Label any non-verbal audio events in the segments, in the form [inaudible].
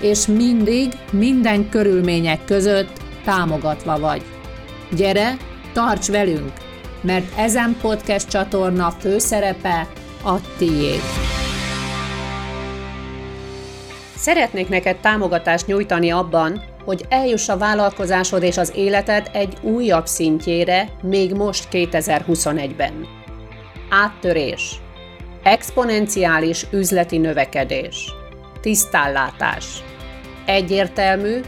és mindig, minden körülmények között támogatva vagy. Gyere, tarts velünk, mert ezen podcast csatorna főszerepe a tiéd. Szeretnék neked támogatást nyújtani abban, hogy eljuss a vállalkozásod és az életed egy újabb szintjére még most 2021-ben. Áttörés. Exponenciális üzleti növekedés tisztállátás. Egyértelmű,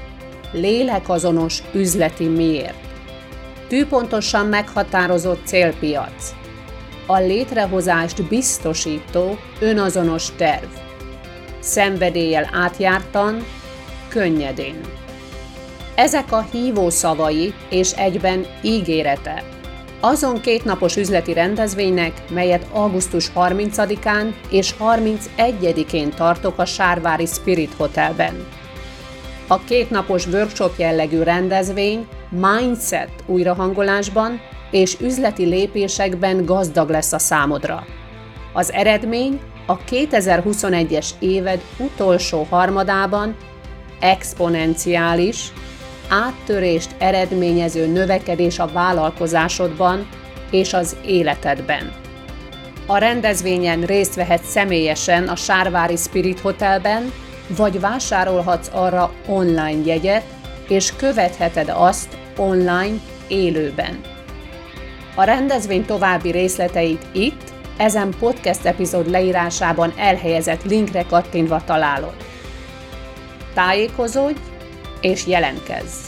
lélekazonos üzleti miért. Tűpontosan meghatározott célpiac. A létrehozást biztosító önazonos terv. Szenvedéllyel átjártan, könnyedén. Ezek a hívó szavai és egyben ígérete azon kétnapos üzleti rendezvénynek, melyet augusztus 30-án és 31-én tartok a Sárvári Spirit Hotelben. A kétnapos workshop jellegű rendezvény mindset újrahangolásban és üzleti lépésekben gazdag lesz a számodra. Az eredmény a 2021-es éved utolsó harmadában exponenciális, áttörést eredményező növekedés a vállalkozásodban és az életedben. A rendezvényen részt vehet személyesen a Sárvári Spirit Hotelben, vagy vásárolhatsz arra online jegyet, és követheted azt online élőben. A rendezvény további részleteit itt, ezen podcast epizód leírásában elhelyezett linkre kattintva találod. Tájékozódj, és jelentkezz!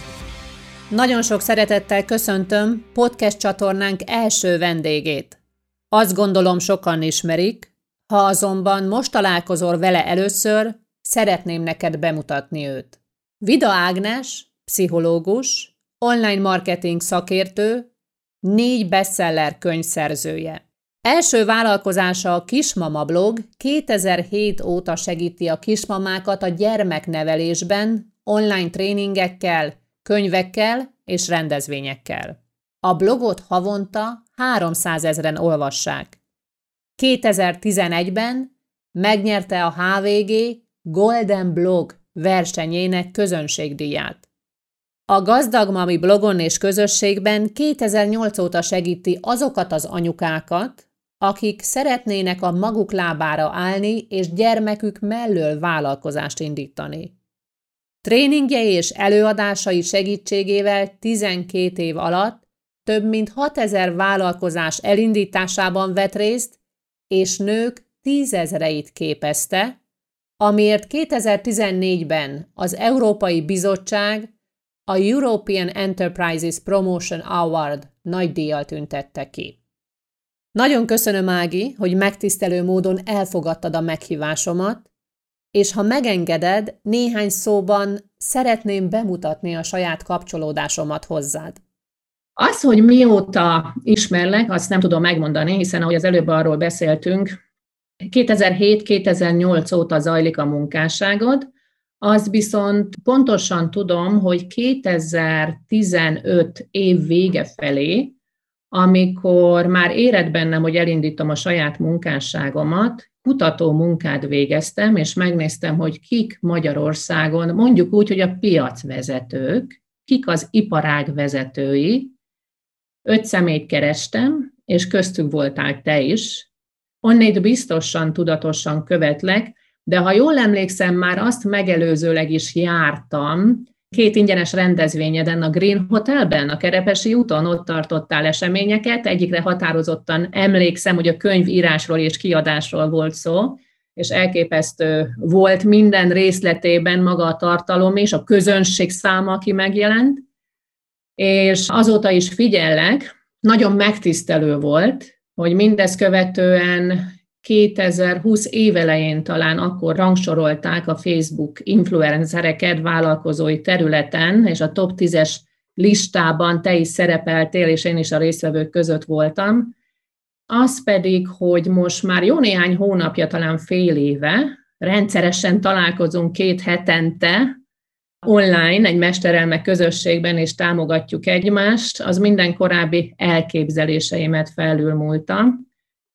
Nagyon sok szeretettel köszöntöm podcast csatornánk első vendégét. Azt gondolom sokan ismerik, ha azonban most találkozol vele először, szeretném neked bemutatni őt. Vida Ágnes, pszichológus, online marketing szakértő, négy bestseller könyvszerzője. Első vállalkozása a Kismama blog 2007 óta segíti a kismamákat a gyermeknevelésben, online tréningekkel, könyvekkel és rendezvényekkel. A blogot havonta 300 ezeren olvassák. 2011-ben megnyerte a HVG Golden Blog versenyének közönségdíját. A Gazdag Mami blogon és közösségben 2008 óta segíti azokat az anyukákat, akik szeretnének a maguk lábára állni és gyermekük mellől vállalkozást indítani. Tréningjei és előadásai segítségével 12 év alatt több mint 6000 vállalkozás elindításában vett részt, és nők tízezreit képezte, amiért 2014-ben az Európai Bizottság a European Enterprises Promotion Award nagy díjjal tüntette ki. Nagyon köszönöm, Ági, hogy megtisztelő módon elfogadtad a meghívásomat, és ha megengeded, néhány szóban szeretném bemutatni a saját kapcsolódásomat hozzád. Az, hogy mióta ismerlek, azt nem tudom megmondani, hiszen ahogy az előbb arról beszéltünk, 2007-2008 óta zajlik a munkásságod, az viszont pontosan tudom, hogy 2015 év vége felé, amikor már éred bennem, hogy elindítom a saját munkásságomat, kutató munkát végeztem, és megnéztem, hogy kik Magyarországon, mondjuk úgy, hogy a piacvezetők, kik az iparág vezetői. Öt szemét kerestem, és köztük voltál te is. Onnét biztosan, tudatosan követlek, de ha jól emlékszem, már azt megelőzőleg is jártam, két ingyenes rendezvényeden a Green Hotelben, a Kerepesi úton ott tartottál eseményeket. Egyikre határozottan emlékszem, hogy a könyvírásról és kiadásról volt szó, és elképesztő volt minden részletében maga a tartalom és a közönség száma, aki megjelent. És azóta is figyellek, nagyon megtisztelő volt, hogy mindezt követően 2020 évelején talán akkor rangsorolták a Facebook influencereket vállalkozói területen, és a top 10-es listában te is szerepeltél, és én is a résztvevők között voltam. Az pedig, hogy most már jó néhány hónapja, talán fél éve, rendszeresen találkozunk két hetente, online, egy mesterelme közösségben, és támogatjuk egymást, az minden korábbi elképzeléseimet felülmúlta.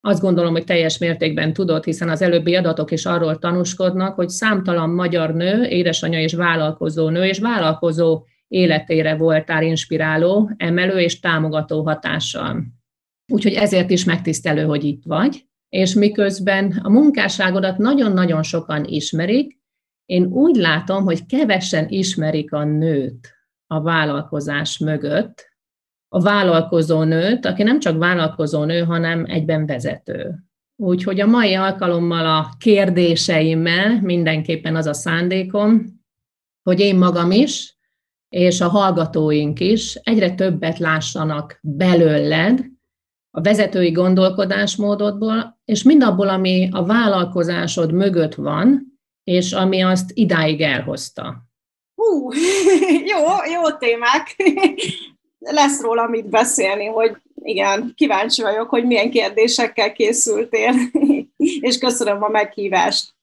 Azt gondolom, hogy teljes mértékben tudod, hiszen az előbbi adatok is arról tanúskodnak, hogy számtalan magyar nő, édesanyja és vállalkozó nő, és vállalkozó életére voltál inspiráló, emelő és támogató hatással. Úgyhogy ezért is megtisztelő, hogy itt vagy, és miközben a munkásságodat nagyon-nagyon sokan ismerik, én úgy látom, hogy kevesen ismerik a nőt a vállalkozás mögött, a vállalkozó nőt, aki nem csak vállalkozó nő, hanem egyben vezető. Úgyhogy a mai alkalommal a kérdéseimmel mindenképpen az a szándékom, hogy én magam is, és a hallgatóink is egyre többet lássanak belőled, a vezetői gondolkodásmódodból, és mindabból, ami a vállalkozásod mögött van, és ami azt idáig elhozta. Hú, [laughs] jó, jó témák. Lesz róla mit beszélni, hogy igen, kíváncsi vagyok, hogy milyen kérdésekkel készültél, [laughs] és köszönöm a meghívást.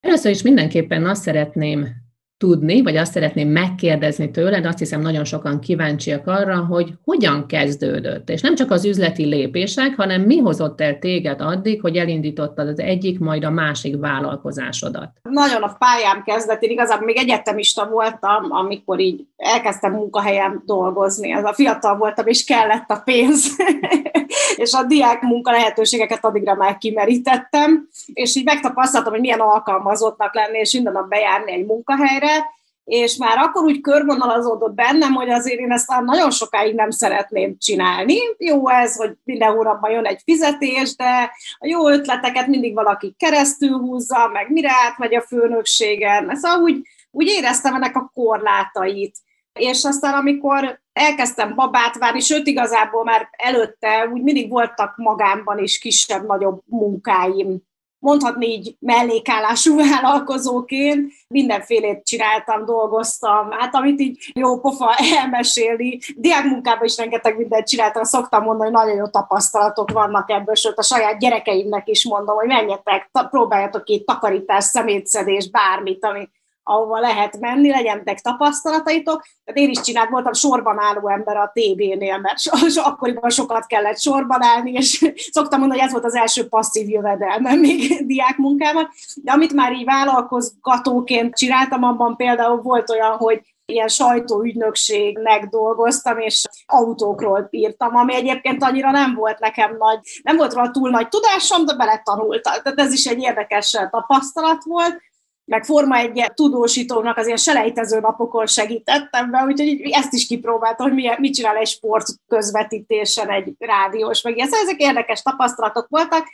Először is mindenképpen azt szeretném tudni, vagy azt szeretném megkérdezni tőled, azt hiszem nagyon sokan kíváncsiak arra, hogy hogyan kezdődött, és nem csak az üzleti lépések, hanem mi hozott el téged addig, hogy elindítottad az egyik, majd a másik vállalkozásodat? Nagyon a pályám kezdetén, igazából még egyetemista voltam, amikor így elkezdtem munkahelyen dolgozni. Ez a fiatal voltam, és kellett a pénz. [laughs] [laughs] és a diák munka lehetőségeket addigra már kimerítettem, és így megtapasztaltam, hogy milyen alkalmazottnak lenni, és minden nap bejárni egy munkahelyre, és már akkor úgy körvonalazódott bennem, hogy azért én ezt már nagyon sokáig nem szeretném csinálni. Jó ez, hogy minden hónapban jön egy fizetés, de a jó ötleteket mindig valaki keresztül húzza, meg mire átmegy a főnökségen. Szóval úgy, úgy éreztem ennek a korlátait. És aztán, amikor elkezdtem babát várni, sőt igazából már előtte úgy mindig voltak magámban is kisebb-nagyobb munkáim, mondhatni így mellékállású [laughs] vállalkozóként, mindenfélét csináltam, dolgoztam, hát amit így jó pofa elmesélni. Diákmunkában is rengeteg mindent csináltam, szoktam mondani, hogy nagyon jó tapasztalatok vannak ebből, sőt a saját gyerekeimnek is mondom, hogy menjetek, próbáljatok ki takarítás, szemétszedés, bármit, ami ahova lehet menni, legyenek tapasztalataitok. Tehát én is csinált, voltam sorban álló ember a TB-nél, mert so, akkoriban sokat kellett sorban állni, és [laughs] szoktam mondani, hogy ez volt az első passzív jövedelmem még [laughs] diákmunkában. De amit már így vállalkozgatóként csináltam, abban például volt olyan, hogy ilyen sajtóügynökségnek dolgoztam, és autókról írtam, ami egyébként annyira nem volt nekem nagy, nem volt róla túl nagy tudásom, de beletanultam. Tehát ez is egy érdekes tapasztalat volt meg Forma egy tudósítónak az ilyen selejtező napokon segítettem be, úgyhogy ezt is kipróbáltam, hogy milyen, mit csinál egy sport közvetítésen egy rádiós, meg ilyen. Szóval ezek érdekes tapasztalatok voltak,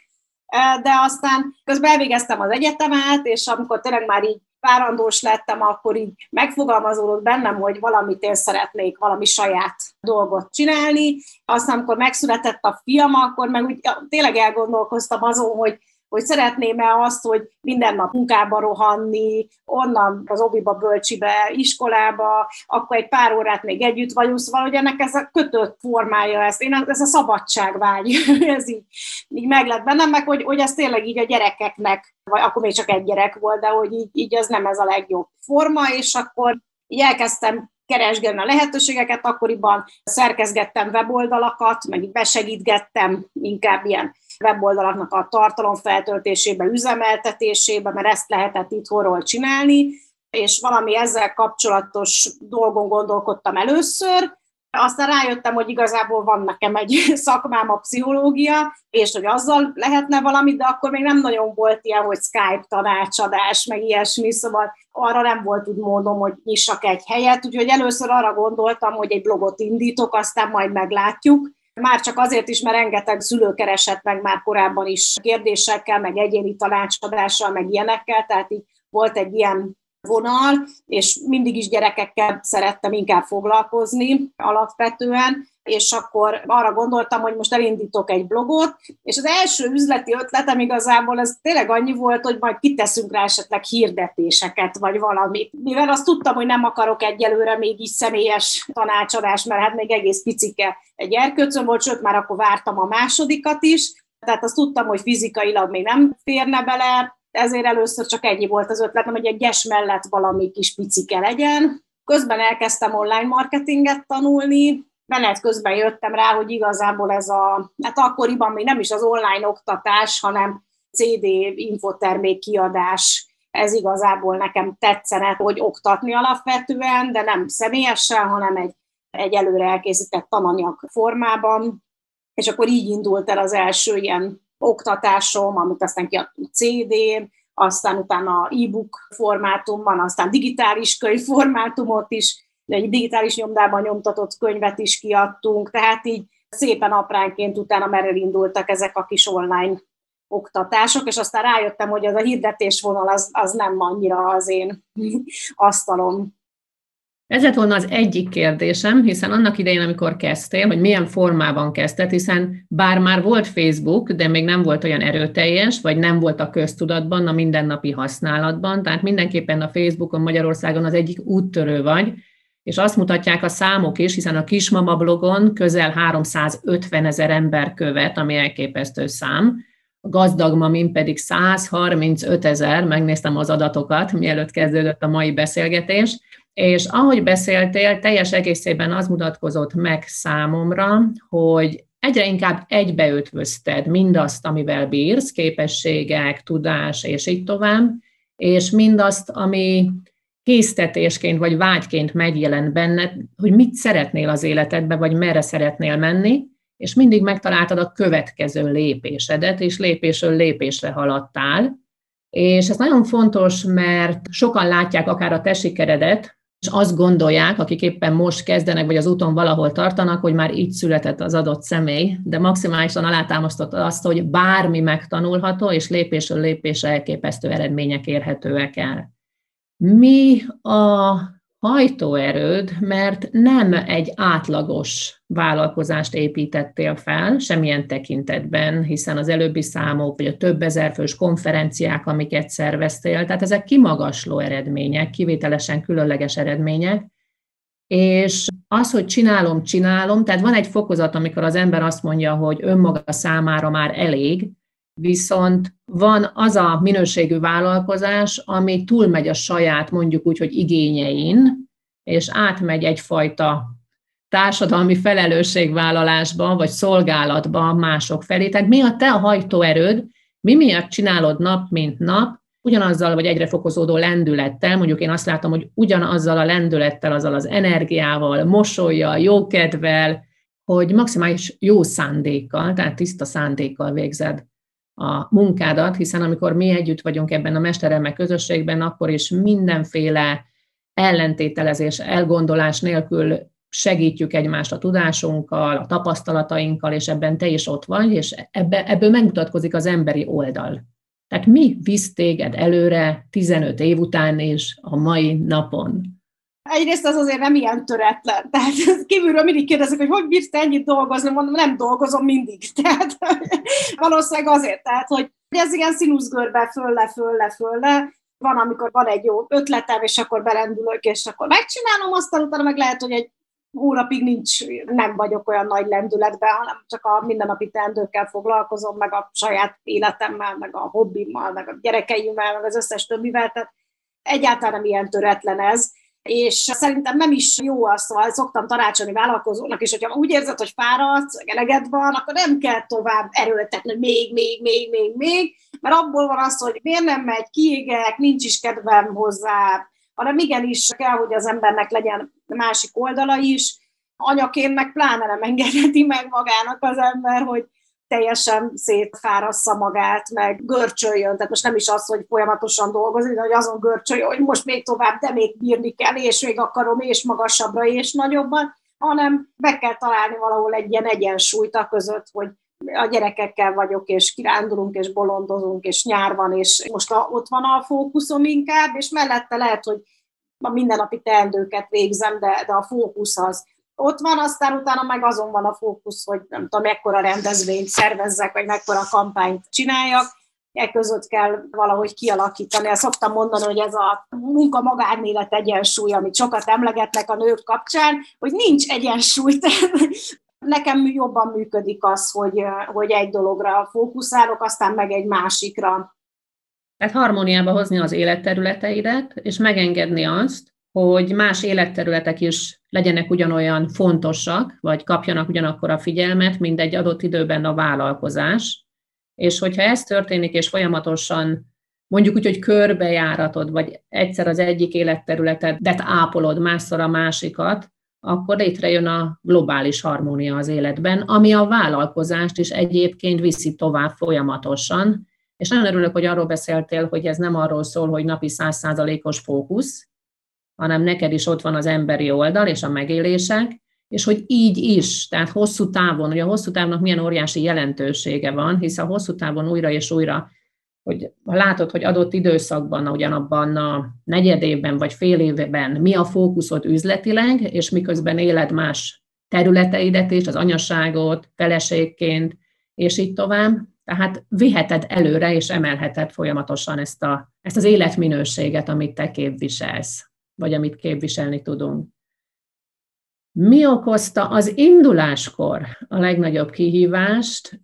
de aztán közben elvégeztem az egyetemet, és amikor tényleg már így várandós lettem, akkor így megfogalmazódott bennem, hogy valamit én szeretnék, valami saját dolgot csinálni. Aztán, amikor megszületett a fiam, akkor meg úgy tényleg elgondolkoztam azon, hogy hogy szeretném-e azt, hogy minden nap munkába rohanni, onnan az obiba, bölcsibe, iskolába, akkor egy pár órát még együtt vagyunk, szóval hogy ennek ez a kötött formája ezt, én ez a szabadságvágy, [laughs] ez így, így meg lett bennem, meg hogy, hogy ez tényleg így a gyerekeknek, vagy akkor még csak egy gyerek volt, de hogy így, így az nem ez a legjobb forma, és akkor így elkezdtem keresgélni a lehetőségeket, akkoriban szerkezgettem weboldalakat, meg besegítgettem inkább ilyen weboldalaknak a tartalom feltöltésébe, üzemeltetésébe, mert ezt lehetett itthonról csinálni, és valami ezzel kapcsolatos dolgon gondolkodtam először, aztán rájöttem, hogy igazából van nekem egy [laughs] szakmám a pszichológia, és hogy azzal lehetne valamit, de akkor még nem nagyon volt ilyen, hogy Skype tanácsadás, meg ilyesmi, szóval arra nem volt úgy módom, hogy nyissak egy helyet, úgyhogy először arra gondoltam, hogy egy blogot indítok, aztán majd meglátjuk. Már csak azért is, mert rengeteg szülő keresett meg már korábban is kérdésekkel, meg egyéni tanácsadással, meg ilyenekkel, tehát így volt egy ilyen vonal, és mindig is gyerekekkel szerettem inkább foglalkozni alapvetően, és akkor arra gondoltam, hogy most elindítok egy blogot, és az első üzleti ötletem igazából ez tényleg annyi volt, hogy majd kiteszünk rá esetleg hirdetéseket, vagy valamit. Mivel azt tudtam, hogy nem akarok egyelőre még így személyes tanácsadás, mert hát még egész picike egy erkölcöm volt, sőt már akkor vártam a másodikat is, tehát azt tudtam, hogy fizikailag még nem férne bele, ezért először csak ennyi volt az ötletem, hogy egy GES mellett valami kis picike legyen. Közben elkezdtem online marketinget tanulni, menet közben jöttem rá, hogy igazából ez a, hát akkoriban még nem is az online oktatás, hanem CD infotermék kiadás, ez igazából nekem tetszene, hogy oktatni alapvetően, de nem személyesen, hanem egy, egy előre elkészített tananyag formában, és akkor így indult el az első ilyen oktatásom, amit aztán kiadtunk CD-n, aztán utána e-book formátumban, aztán digitális könyv formátumot is, egy digitális nyomdában nyomtatott könyvet is kiadtunk, tehát így szépen apránként utána merre indultak ezek a kis online oktatások, és aztán rájöttem, hogy az a hirdetésvonal az, az nem annyira az én asztalom. Ez lett volna az egyik kérdésem, hiszen annak idején, amikor kezdtél, hogy milyen formában kezdted, hiszen bár már volt Facebook, de még nem volt olyan erőteljes, vagy nem volt a köztudatban, a mindennapi használatban, tehát mindenképpen a Facebookon Magyarországon az egyik úttörő vagy, és azt mutatják a számok is, hiszen a Kismama blogon közel 350 ezer ember követ, ami elképesztő szám, a gazdag mamin pedig 135 ezer, megnéztem az adatokat, mielőtt kezdődött a mai beszélgetés, és ahogy beszéltél, teljes egészében az mutatkozott meg számomra, hogy egyre inkább egybeötvözted mindazt, amivel bírsz, képességek, tudás, és így tovább, és mindazt, ami késztetésként vagy vágyként megjelent benned, hogy mit szeretnél az életedbe, vagy merre szeretnél menni, és mindig megtaláltad a következő lépésedet, és lépésről lépésre haladtál. És ez nagyon fontos, mert sokan látják akár a te sikeredet, és azt gondolják, akik éppen most kezdenek, vagy az úton valahol tartanak, hogy már így született az adott személy, de maximálisan alátámasztotta azt, hogy bármi megtanulható, és lépésről lépésre elképesztő eredmények érhetőek el. Mi a hajtóerőd, mert nem egy átlagos vállalkozást építettél fel, semmilyen tekintetben, hiszen az előbbi számok, vagy a több ezer fős konferenciák, amiket szerveztél, tehát ezek kimagasló eredmények, kivételesen különleges eredmények, és az, hogy csinálom, csinálom, tehát van egy fokozat, amikor az ember azt mondja, hogy önmaga számára már elég, viszont van az a minőségű vállalkozás, ami túlmegy a saját, mondjuk úgy, hogy igényein, és átmegy egyfajta társadalmi felelősségvállalásba, vagy szolgálatba mások felé. Tehát mi a te hajtóerőd, mi miatt csinálod nap, mint nap, ugyanazzal, vagy egyre fokozódó lendülettel, mondjuk én azt látom, hogy ugyanazzal a lendülettel, azzal az energiával, mosolyjal, jókedvel, hogy maximális jó szándékkal, tehát tiszta szándékkal végzed a munkádat, hiszen amikor mi együtt vagyunk ebben a mesterelmek közösségben, akkor is mindenféle ellentételezés, elgondolás nélkül segítjük egymást a tudásunkkal, a tapasztalatainkkal, és ebben te is ott vagy, és ebbe, ebből megmutatkozik az emberi oldal. Tehát mi visz téged előre 15 év után és a mai napon? Egyrészt az azért nem ilyen töretlen. Tehát [laughs] kívülről mindig kérdezik, hogy hogy bírsz te ennyit dolgozni, mondom, nem dolgozom mindig. [laughs] Tehát valószínűleg azért, tehát, hogy ez ilyen színuszgörbe fölle, fölle, fölle, van, amikor van egy jó ötletem, és akkor berendülök, és akkor megcsinálom, aztán utána meg lehet, hogy egy hónapig nincs, nem vagyok olyan nagy lendületben, hanem csak a mindennapi teendőkkel foglalkozom, meg a saját életemmel, meg a hobbimmal, meg a gyerekeimmel, meg az összes többivel, tehát egyáltalán nem ilyen töretlen ez és szerintem nem is jó az, szóval szoktam tanácsolni vállalkozónak is, hogyha úgy érzed, hogy fáradsz, eleged van, akkor nem kell tovább erőltetni, még, még, még, még, még, mert abból van az, hogy miért nem megy, kiégek, nincs is kedvem hozzá, hanem igenis kell, hogy az embernek legyen másik oldala is, anyaként meg pláne nem engedheti meg magának az ember, hogy teljesen szétfárassza magát, meg görcsöljön, tehát most nem is az, hogy folyamatosan dolgozik, de hogy azon görcsöljön, hogy most még tovább, de még bírni kell, és még akarom, és magasabbra, és nagyobban, hanem be kell találni valahol egy ilyen egyensúlyt a között, hogy a gyerekekkel vagyok, és kirándulunk, és bolondozunk, és nyár van, és most ott van a fókuszom inkább, és mellette lehet, hogy a mindennapi teendőket végzem, de, de a fókusz az ott van, aztán utána meg azon van a fókusz, hogy nem tudom, mekkora rendezvényt szervezzek, vagy mekkora kampányt csináljak, e között kell valahogy kialakítani. Ezt szoktam mondani, hogy ez a munka-magánélet egyensúly, amit sokat emlegetnek a nők kapcsán, hogy nincs egyensúly. [laughs] Nekem jobban működik az, hogy, hogy egy dologra fókuszálok, aztán meg egy másikra. Tehát harmóniába hozni az életterületeidet, és megengedni azt, hogy más életterületek is legyenek ugyanolyan fontosak, vagy kapjanak ugyanakkor a figyelmet, mint egy adott időben a vállalkozás. És hogyha ez történik, és folyamatosan mondjuk úgy, hogy körbejáratod, vagy egyszer az egyik életterületedet ápolod, másszor a másikat, akkor létrejön a globális harmónia az életben, ami a vállalkozást is egyébként viszi tovább folyamatosan. És nagyon örülök, hogy arról beszéltél, hogy ez nem arról szól, hogy napi százszázalékos fókusz, hanem neked is ott van az emberi oldal és a megélések, és hogy így is, tehát hosszú távon, hogy a hosszú távnak milyen óriási jelentősége van, hiszen a hosszú távon újra és újra, hogy ha látod, hogy adott időszakban, ugyanabban a negyed évben vagy fél évben mi a fókuszod üzletileg, és miközben éled más területeidet is, az anyaságot, feleségként, és így tovább, tehát viheted előre, és emelheted folyamatosan ezt, a, ezt az életminőséget, amit te képviselsz vagy amit képviselni tudunk. Mi okozta az induláskor a legnagyobb kihívást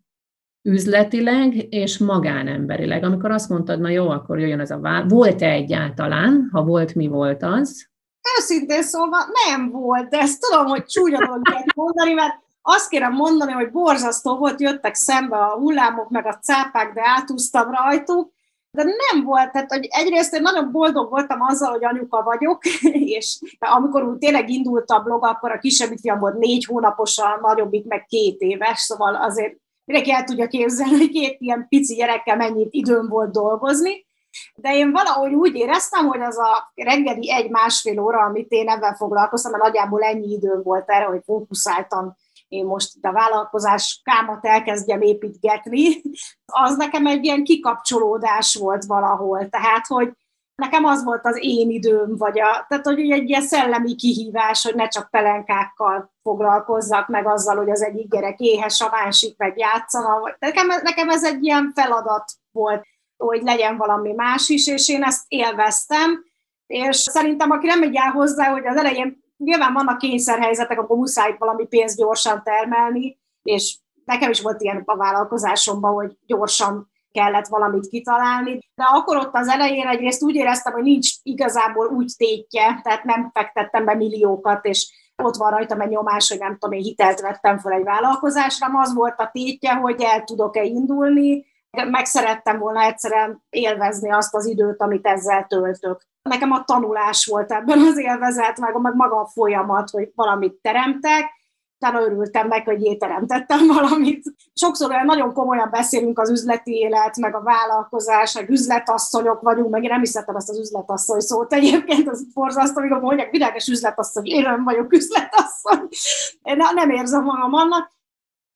üzletileg és magánemberileg? Amikor azt mondtad, na jó, akkor jöjjön ez a vár. Volt-e egyáltalán? Ha volt, mi volt az? Őszintén szóval nem volt, de ezt tudom, hogy csúnya dolog mondani, mert azt kérem mondani, hogy borzasztó volt, jöttek szembe a hullámok, meg a cápák, de átúztam rajtuk, de nem volt, tehát hogy egyrészt én nagyon boldog voltam azzal, hogy anyuka vagyok, [laughs] és amikor úgy tényleg indult a blog, akkor a kisebbik fiam volt négy hónapos, a nagyobbik meg két éves, szóval azért mindenki el tudja képzelni, hogy két ilyen pici gyerekkel mennyi időm volt dolgozni, de én valahogy úgy éreztem, hogy az a reggeli egy-másfél óra, amit én ebben foglalkoztam, mert nagyjából ennyi időm volt erre, hogy fókuszáltam én most a vállalkozás kámat elkezdjem építgetni, az nekem egy ilyen kikapcsolódás volt valahol. Tehát, hogy nekem az volt az én időm, vagy a, tehát, hogy egy ilyen szellemi kihívás, hogy ne csak pelenkákkal foglalkozzak, meg azzal, hogy az egyik gyerek éhes, a másik meg játszana. Nekem, nekem ez egy ilyen feladat volt, hogy legyen valami más is, és én ezt élveztem, és szerintem, aki nem megy el hozzá, hogy az elején nyilván vannak kényszerhelyzetek, akkor muszáj valami pénzt gyorsan termelni, és nekem is volt ilyen a vállalkozásomban, hogy gyorsan kellett valamit kitalálni, de akkor ott az elején egyrészt úgy éreztem, hogy nincs igazából úgy tétje, tehát nem fektettem be milliókat, és ott van rajtam egy nyomás, hogy nem tudom, én hitelt vettem fel egy vállalkozásra, az volt a tétje, hogy el tudok-e indulni, meg szerettem volna egyszerűen élvezni azt az időt, amit ezzel töltök. Nekem a tanulás volt ebben az élvezet, meg, meg maga a folyamat, hogy valamit teremtek, utána örültem meg, hogy én teremtettem [laughs] valamit. Sokszor olyan nagyon komolyan beszélünk az üzleti élet, meg a vállalkozás, meg üzletasszonyok vagyunk, meg én nem is szeretem ezt az üzletasszony szót egyébként, az borzasztó, amikor mondják, világos üzletasszony, én nem vagyok üzletasszony. Én nem érzem magam annak,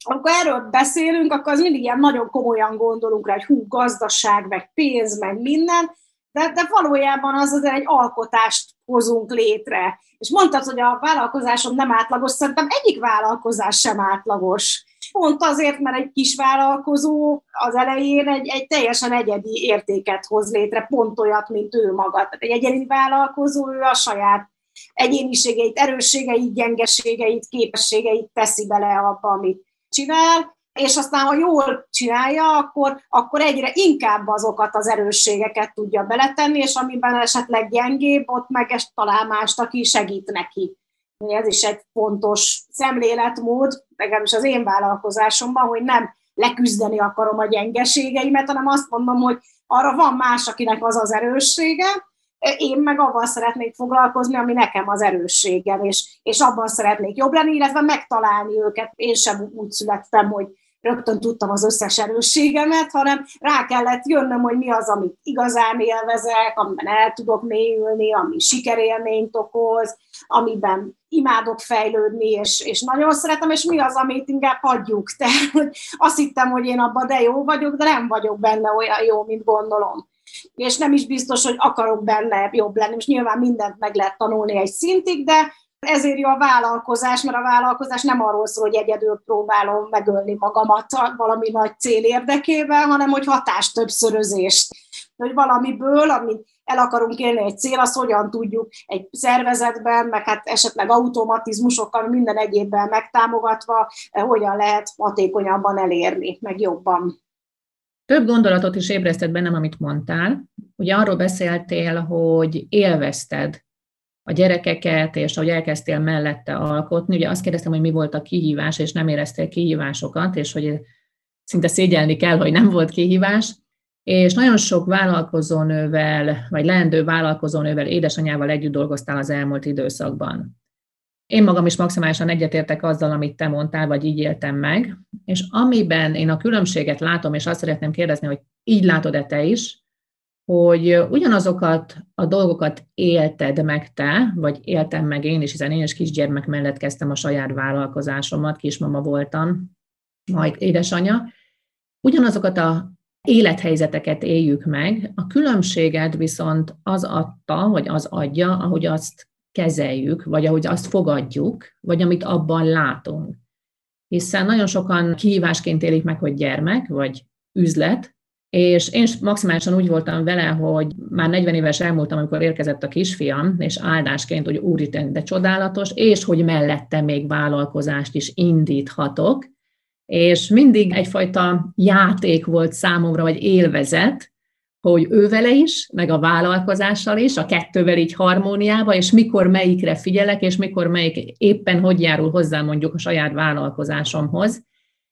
amikor erről beszélünk, akkor az mindig ilyen nagyon komolyan gondolunk rá, hogy hú, gazdaság, meg pénz, meg minden, de, de valójában az azért egy alkotást hozunk létre. És mondtad, hogy a vállalkozásom nem átlagos, szerintem egyik vállalkozás sem átlagos. Pont azért, mert egy kis vállalkozó az elején egy, egy teljesen egyedi értéket hoz létre, pont olyat, mint ő maga. Tehát egy egyedi vállalkozó, ő a saját egyéniségeit, erősségeit, gyengeségeit, képességeit teszi bele abba, amit csinál, és aztán, ha jól csinálja, akkor, akkor egyre inkább azokat az erősségeket tudja beletenni, és amiben esetleg gyengébb, ott meg talál mást, aki segít neki. Ez is egy fontos szemléletmód, legalábbis az én vállalkozásomban, hogy nem leküzdeni akarom a gyengeségeimet, hanem azt mondom, hogy arra van más, akinek az az erőssége, én meg avval szeretnék foglalkozni, ami nekem az erősségem, és, és abban szeretnék jobb lenni, illetve megtalálni őket. Én sem úgy születtem, hogy rögtön tudtam az összes erősségemet, hanem rá kellett jönnöm, hogy mi az, amit igazán élvezek, amiben el tudok mélyülni, ami sikerélményt okoz, amiben imádok fejlődni, és, és nagyon szeretem, és mi az, amit inkább hagyjuk. [laughs] Tehát azt hittem, hogy én abban de jó vagyok, de nem vagyok benne olyan jó, mint gondolom. És nem is biztos, hogy akarok benne jobb lenni. És nyilván mindent meg lehet tanulni egy szintig, de ezért jó a vállalkozás, mert a vállalkozás nem arról szól, hogy egyedül próbálom megölni magamat valami nagy cél érdekében, hanem hogy hatás többszörözést. Hogy valamiből, amit el akarunk élni egy cél, azt hogyan tudjuk egy szervezetben, meg hát esetleg automatizmusokkal, minden egyébben megtámogatva, eh, hogyan lehet hatékonyabban elérni, meg jobban. Több gondolatot is ébresztett bennem, amit mondtál. Ugye arról beszéltél, hogy élvezted a gyerekeket, és ahogy elkezdtél mellette alkotni, ugye azt kérdeztem, hogy mi volt a kihívás, és nem éreztél kihívásokat, és hogy szinte szégyelni kell, hogy nem volt kihívás, és nagyon sok vállalkozónővel, vagy leendő vállalkozónővel, édesanyával együtt dolgoztál az elmúlt időszakban. Én magam is maximálisan egyetértek azzal, amit te mondtál, vagy így éltem meg, és amiben én a különbséget látom, és azt szeretném kérdezni, hogy így látod-e te is, hogy ugyanazokat a dolgokat élted meg te, vagy éltem meg én is, hiszen én is kisgyermek mellett kezdtem a saját vállalkozásomat, kismama voltam, majd édesanyja, ugyanazokat a élethelyzeteket éljük meg, a különbséget viszont az adta, vagy az adja, ahogy azt kezeljük, vagy ahogy azt fogadjuk, vagy amit abban látunk. Hiszen nagyon sokan kihívásként élik meg, hogy gyermek, vagy üzlet, és én maximálisan úgy voltam vele, hogy már 40 éves elmúltam, amikor érkezett a kisfiam, és áldásként, hogy úristen, de csodálatos, és hogy mellette még vállalkozást is indíthatok, és mindig egyfajta játék volt számomra, vagy élvezet, hogy ő vele is, meg a vállalkozással is, a kettővel így harmóniába, és mikor melyikre figyelek, és mikor melyik éppen hogy járul hozzá mondjuk a saját vállalkozásomhoz.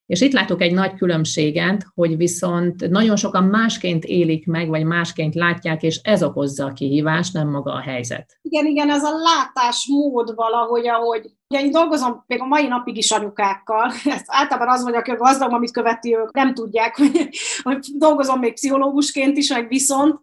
És itt látok egy nagy különbséget, hogy viszont nagyon sokan másként élik meg, vagy másként látják, és ez okozza a kihívást, nem maga a helyzet. Igen, igen, ez a látásmód valahogy, ahogy Ugye én dolgozom még a mai napig is anyukákkal, [laughs] ez általában az vagyok, hogy gazdag, amit követi, ők nem tudják, [laughs] hogy, hogy dolgozom még pszichológusként is, meg viszont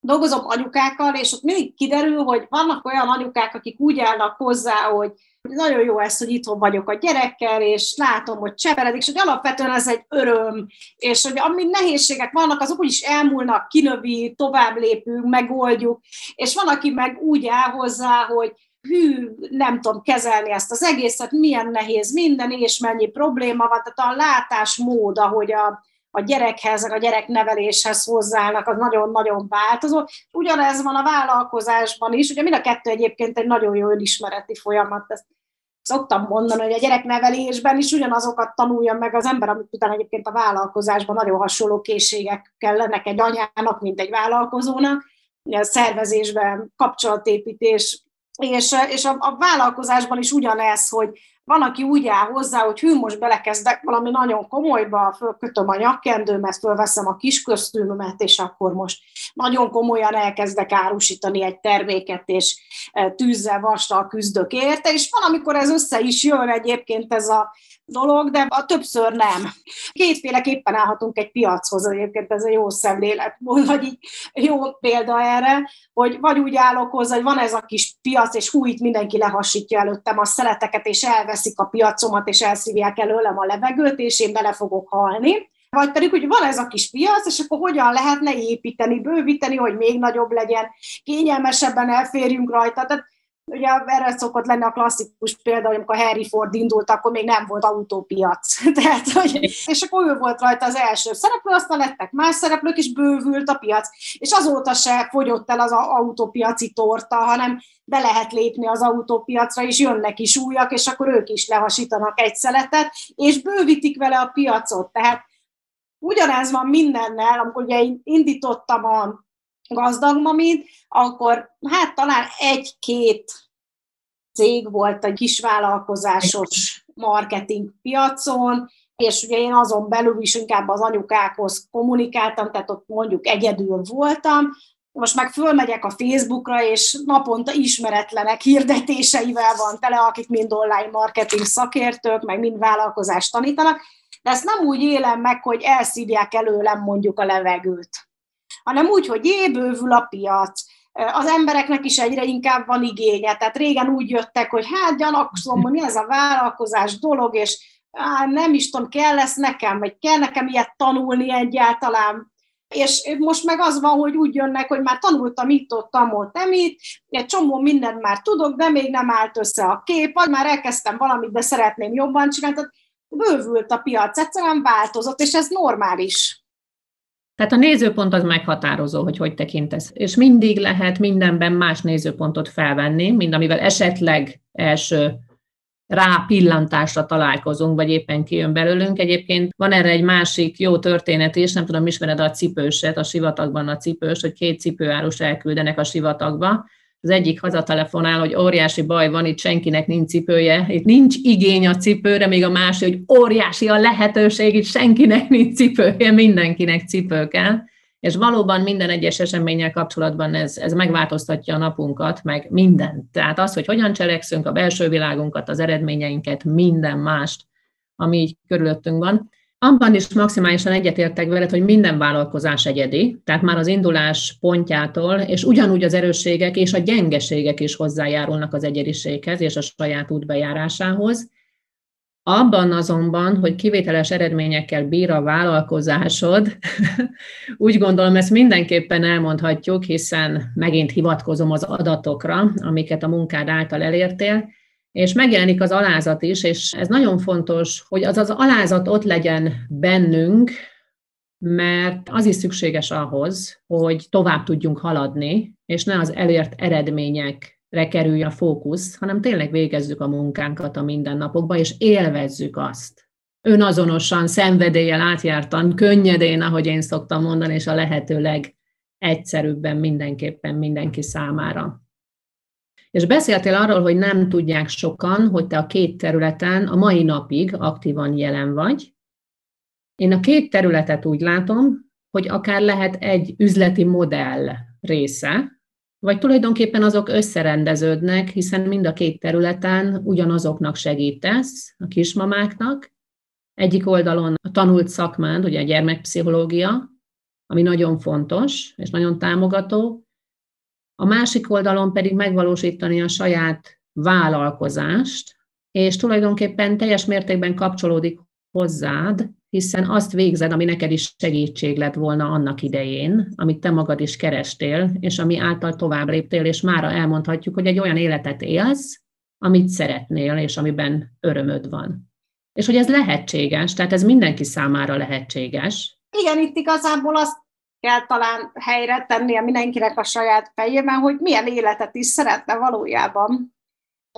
dolgozom anyukákkal, és ott mindig kiderül, hogy vannak olyan anyukák, akik úgy állnak hozzá, hogy nagyon jó ez, hogy itthon vagyok a gyerekkel, és látom, hogy cseperedik, és hogy alapvetően ez egy öröm, és hogy amíg nehézségek vannak, azok úgyis elmúlnak, kinövi, tovább lépünk, megoldjuk, és van, aki meg úgy áll hozzá, hogy hű, nem tudom kezelni ezt az egészet, milyen nehéz minden, és mennyi probléma van, tehát a látásmód, ahogy a, a gyerekhez, a gyerekneveléshez hozzáállnak, az nagyon-nagyon változó. Ugyanez van a vállalkozásban is, ugye mind a kettő egyébként egy nagyon jó önismereti folyamat, ezt szoktam mondani, hogy a gyereknevelésben is ugyanazokat tanulja meg az ember, amit utána egyébként a vállalkozásban nagyon hasonló készségek kellenek egy anyának, mint egy vállalkozónak, a szervezésben, kapcsolatépítés, és, és a, a vállalkozásban is ugyanez, hogy van, aki úgy áll hozzá, hogy hű, most belekezdek valami nagyon komolyba, fölkötöm a nyakkendőmet, fölveszem a kis köztűnömet, és akkor most nagyon komolyan elkezdek árusítani egy terméket, és e, tűzzel, vastal küzdök érte, és van, amikor ez össze is jön egyébként ez a dolog, de a többször nem. Kétféleképpen állhatunk egy piachoz, egyébként ez a jó szemlélet, [laughs] vagy így jó példa erre, hogy vagy úgy állok hozzá, hogy van ez a kis piac, és hú, itt mindenki lehasítja előttem a szeleteket, és elveszik a piacomat, és elszívják előlem a levegőt, és én bele fogok halni. Vagy pedig, hogy van ez a kis piac, és akkor hogyan lehetne építeni, bővíteni, hogy még nagyobb legyen, kényelmesebben elférjünk rajta. Tehát Ugye erre szokott lenni a klasszikus példa, hogy amikor Harry Ford indult, akkor még nem volt autópiac. [laughs] Tehát, hogy, és akkor ő volt rajta az első szereplő, aztán lettek más szereplők, és bővült a piac. És azóta se fogyott el az autópiaci torta, hanem be lehet lépni az autópiacra, és jönnek is újak, és akkor ők is lehasítanak egy szeletet, és bővítik vele a piacot. Tehát ugyanez van mindennel, amikor ugye indítottam a gazdag mamit, akkor hát talán egy-két cég volt egy kisvállalkozásos marketing piacon, és ugye én azon belül is inkább az anyukákhoz kommunikáltam, tehát ott mondjuk egyedül voltam, most meg fölmegyek a Facebookra, és naponta ismeretlenek hirdetéseivel van tele, akik mind online marketing szakértők, meg mind vállalkozást tanítanak, de ezt nem úgy élem meg, hogy elszívják előlem mondjuk a levegőt, hanem úgy, hogy ébővül a piac, az embereknek is egyre inkább van igénye. Tehát régen úgy jöttek, hogy hát gyanakszom, hogy [laughs] mi ez a vállalkozás dolog, és á, nem is tudom, kell lesz nekem, vagy kell nekem ilyet tanulni egyáltalán. És most meg az van, hogy úgy jönnek, hogy már tanultam itt, ott, amott, emit, egy csomó mindent már tudok, de még nem állt össze a kép, vagy már elkezdtem valamit, de szeretném jobban csinálni. Tehát bővült a piac, egyszerűen változott, és ez normális. Tehát a nézőpont az meghatározó, hogy hogy tekintesz. És mindig lehet mindenben más nézőpontot felvenni, mint amivel esetleg első rá pillantásra találkozunk, vagy éppen kijön belőlünk. Egyébként van erre egy másik jó történet is, nem tudom, ismered a cipőset, a sivatagban a cipős, hogy két cipőárus elküldenek a sivatagba, az egyik hazatelefonál, hogy óriási baj van, itt senkinek nincs cipője, itt nincs igény a cipőre, még a másik, hogy óriási a lehetőség, itt senkinek nincs cipője, mindenkinek cipő kell. És valóban minden egyes eseménnyel kapcsolatban ez, ez megváltoztatja a napunkat, meg mindent. Tehát az, hogy hogyan cselekszünk a belső világunkat, az eredményeinket, minden mást, ami így körülöttünk van. Abban is maximálisan egyetértek veled, hogy minden vállalkozás egyedi, tehát már az indulás pontjától, és ugyanúgy az erősségek és a gyengeségek is hozzájárulnak az egyediséghez és a saját útbejárásához. Abban azonban, hogy kivételes eredményekkel bír a vállalkozásod, [laughs] úgy gondolom, ezt mindenképpen elmondhatjuk, hiszen megint hivatkozom az adatokra, amiket a munkád által elértél, és megjelenik az alázat is, és ez nagyon fontos, hogy az az alázat ott legyen bennünk, mert az is szükséges ahhoz, hogy tovább tudjunk haladni, és ne az elért eredményekre kerüljön a fókusz, hanem tényleg végezzük a munkánkat a mindennapokban, és élvezzük azt. Önazonosan, szenvedéllyel átjártan, könnyedén, ahogy én szoktam mondani, és a lehetőleg egyszerűbben mindenképpen mindenki számára. És beszéltél arról, hogy nem tudják sokan, hogy te a két területen a mai napig aktívan jelen vagy. Én a két területet úgy látom, hogy akár lehet egy üzleti modell része, vagy tulajdonképpen azok összerendeződnek, hiszen mind a két területen ugyanazoknak segítesz, a kismamáknak. Egyik oldalon a tanult szakmád, ugye a gyermekpszichológia, ami nagyon fontos és nagyon támogató, a másik oldalon pedig megvalósítani a saját vállalkozást, és tulajdonképpen teljes mértékben kapcsolódik hozzád, hiszen azt végzed, ami neked is segítség lett volna annak idején, amit te magad is kerestél, és ami által tovább léptél, és mára elmondhatjuk, hogy egy olyan életet élsz, amit szeretnél, és amiben örömöd van. És hogy ez lehetséges, tehát ez mindenki számára lehetséges. Igen, itt igazából azt kell talán helyre tennie mindenkinek a saját fejében, hogy milyen életet is szeretne valójában.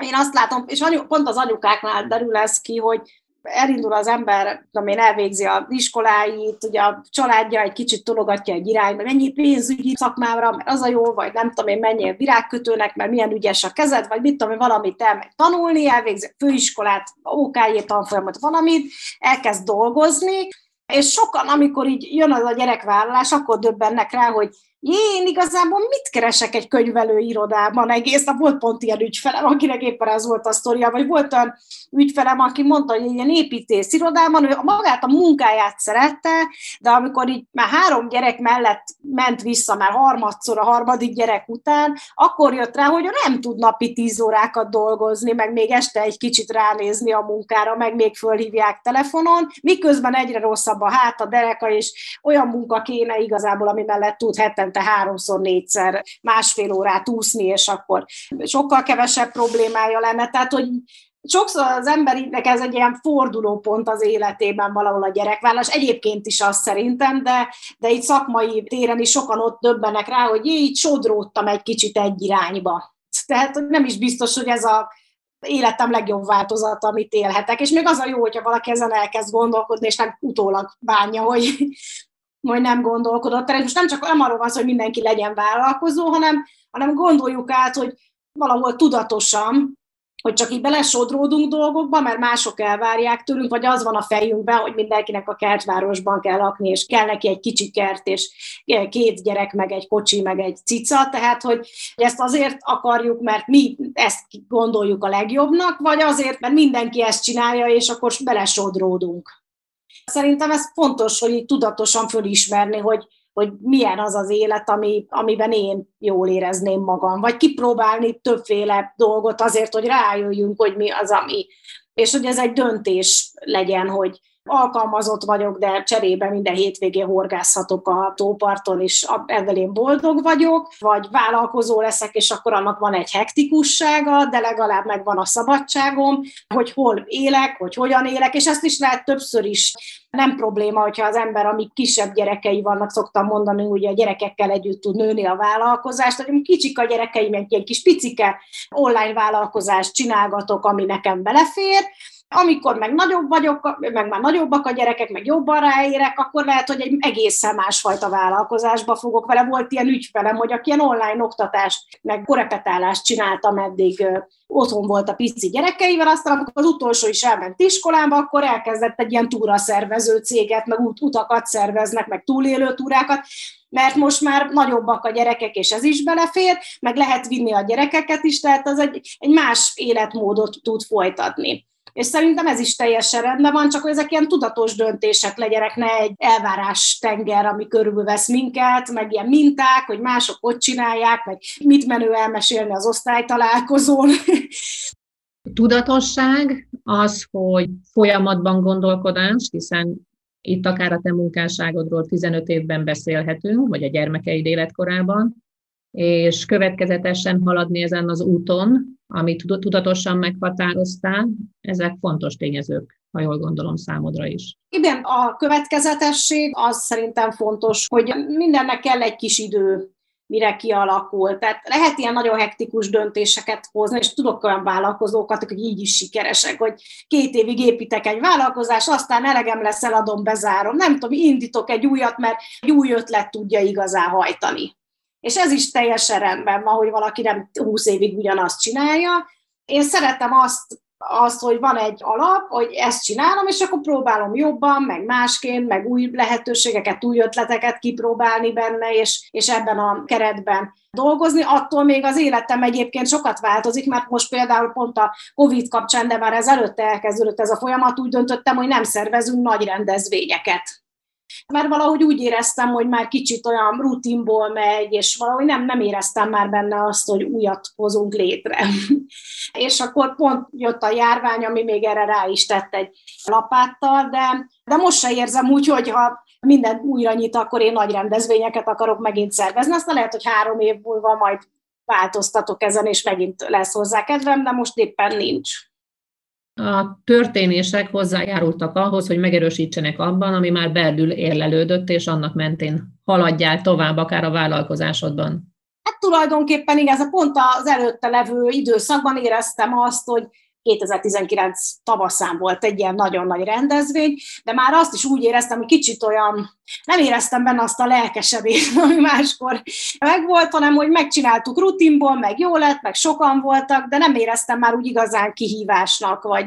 Én azt látom, és pont az anyukáknál derül ez ki, hogy elindul az ember, tudom én, elvégzi az iskoláit, ugye a családja egy kicsit tologatja egy irányba, mennyi pénzügyi szakmára, mert az a jó, vagy nem tudom én, mennyi virágkötőnek, mert milyen ügyes a kezed, vagy mit tudom én, valamit elmegy tanulni, elvégzi a főiskolát, OK tanfolyamot, valamit, elkezd dolgozni, és sokan, amikor így jön az a gyerekvállalás, akkor döbbennek rá, hogy én igazából mit keresek egy könyvelő irodában egész nap? Volt pont ilyen ügyfelem, akinek éppen ez volt a sztoria, vagy volt olyan ügyfelem, aki mondta, hogy ilyen építész irodában, ő magát a munkáját szerette, de amikor így már három gyerek mellett ment vissza, már harmadszor a harmadik gyerek után, akkor jött rá, hogy nem tud napi tíz órákat dolgozni, meg még este egy kicsit ránézni a munkára, meg még fölhívják telefonon, miközben egyre rosszabb a hát, a dereka, és olyan munka kéne igazából, ami mellett tud hetente háromszor, négyszer, másfél órát úszni, és akkor sokkal kevesebb problémája lenne. Tehát, hogy sokszor az embernek ez egy ilyen fordulópont az életében valahol a gyerekvállás. Egyébként is az szerintem, de, de itt szakmai téren is sokan ott döbbenek rá, hogy így sodródtam egy kicsit egy irányba. Tehát nem is biztos, hogy ez a életem legjobb változata, amit élhetek. És még az a jó, hogyha valaki ezen elkezd gondolkodni, és nem utólag bánja, hogy majd nem gondolkodott el. Most nem csak nem arról van szó, hogy mindenki legyen vállalkozó, hanem, hanem gondoljuk át, hogy valahol tudatosan, hogy csak így belesodródunk dolgokba, mert mások elvárják tőlünk, vagy az van a fejünkben, hogy mindenkinek a kertvárosban kell lakni, és kell neki egy kicsi kert, és két gyerek, meg egy kocsi, meg egy cica, tehát hogy ezt azért akarjuk, mert mi ezt gondoljuk a legjobbnak, vagy azért, mert mindenki ezt csinálja, és akkor belesodródunk. Szerintem ez fontos, hogy így tudatosan fölismerni, hogy, hogy milyen az az élet, ami, amiben én jól érezném magam, vagy kipróbálni többféle dolgot azért, hogy rájöjjünk, hogy mi az, ami. És hogy ez egy döntés legyen, hogy, alkalmazott vagyok, de cserébe minden hétvégén horgászhatok a tóparton, és ebben én boldog vagyok, vagy vállalkozó leszek, és akkor annak van egy hektikussága, de legalább megvan a szabadságom, hogy hol élek, hogy hogyan élek, és ezt is lehet többször is. Nem probléma, hogyha az ember, amik kisebb gyerekei vannak, szoktam mondani, hogy a gyerekekkel együtt tud nőni a vállalkozást, hogy kicsik a gyerekeim, egy kis picike online vállalkozást csinálgatok, ami nekem belefér, amikor meg nagyobb vagyok, meg már nagyobbak a gyerekek, meg jobban ráérek, akkor lehet, hogy egy egészen másfajta vállalkozásba fogok vele. Volt ilyen ügyfelem, hogy aki ilyen online oktatást, meg korepetálást csináltam eddig, otthon volt a pici gyerekeivel, aztán amikor az utolsó is elment iskolába, akkor elkezdett egy ilyen túraszervező céget, meg út, utakat szerveznek, meg túlélő túrákat, mert most már nagyobbak a gyerekek, és ez is belefér, meg lehet vinni a gyerekeket is, tehát az egy, egy más életmódot tud folytatni. És szerintem ez is teljesen rendben van, csak hogy ezek ilyen tudatos döntések legyenek, ne egy elvárás tenger, ami körülvesz minket, meg ilyen minták, hogy mások hogy csinálják, meg mit menő elmesélni az osztálytalálkozón. Tudatosság az, hogy folyamatban gondolkodás, hiszen itt akár a te munkásságodról 15 évben beszélhetünk, vagy a gyermekeid életkorában, és következetesen haladni ezen az úton, amit tudatosan meghatároztál, ezek fontos tényezők, ha jól gondolom számodra is. Igen, a következetesség az szerintem fontos, hogy mindennek kell egy kis idő, mire kialakul. Tehát lehet ilyen nagyon hektikus döntéseket hozni, és tudok olyan vállalkozókat, akik így is sikeresek, hogy két évig építek egy vállalkozást, aztán elegem lesz, eladom, bezárom. Nem tudom, indítok egy újat, mert egy új ötlet tudja igazán hajtani. És ez is teljesen rendben van, hogy valaki nem 20 évig ugyanazt csinálja. Én szeretem azt, azt, hogy van egy alap, hogy ezt csinálom, és akkor próbálom jobban, meg másként, meg új lehetőségeket, új ötleteket kipróbálni benne, és, és ebben a keretben dolgozni. Attól még az életem egyébként sokat változik, mert most például pont a COVID kapcsán, de már ez előtte elkezdődött ez a folyamat, úgy döntöttem, hogy nem szervezünk nagy rendezvényeket mert valahogy úgy éreztem, hogy már kicsit olyan rutinból megy, és valahogy nem, nem éreztem már benne azt, hogy újat hozunk létre. [laughs] és akkor pont jött a járvány, ami még erre rá is tett egy lapáttal, de, de most se érzem úgy, hogy ha minden újra nyit, akkor én nagy rendezvényeket akarok megint szervezni. Aztán lehet, hogy három év múlva majd változtatok ezen, és megint lesz hozzá kedvem, de most éppen nincs a történések hozzájárultak ahhoz, hogy megerősítsenek abban, ami már belül érlelődött, és annak mentén haladjál tovább, akár a vállalkozásodban. Hát tulajdonképpen igen, ez a pont az előtte levő időszakban éreztem azt, hogy 2019 tavaszán volt egy ilyen nagyon nagy rendezvény, de már azt is úgy éreztem, hogy kicsit olyan, nem éreztem benne azt a lelkesedést, [laughs] ami máskor megvolt, hanem hogy megcsináltuk rutinból, meg jó lett, meg sokan voltak, de nem éreztem már úgy igazán kihívásnak, vagy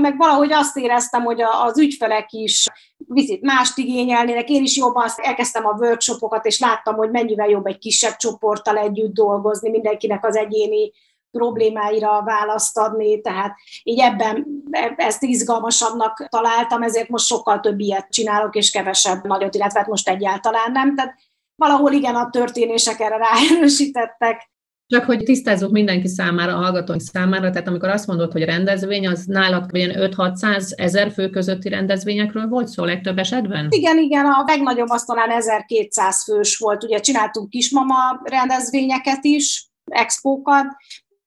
meg valahogy azt éreztem, hogy az ügyfelek is vizit mást igényelnének. Én is jobban elkezdtem a workshopokat, és láttam, hogy mennyivel jobb egy kisebb csoporttal együtt dolgozni, mindenkinek az egyéni problémáira választ adni, tehát így ebben ezt izgalmasabbnak találtam, ezért most sokkal több ilyet csinálok, és kevesebb nagyot, illetve hát most egyáltalán nem. Tehát valahol igen, a történések erre ráerősítettek, csak hogy tisztázzuk mindenki számára, a hallgatóink számára, tehát amikor azt mondod, hogy rendezvény, az nálak ilyen 5-600 ezer fő közötti rendezvényekről volt szó legtöbb esetben? Igen, igen, a legnagyobb az talán 1200 fős volt, ugye csináltunk kismama rendezvényeket is, expókat,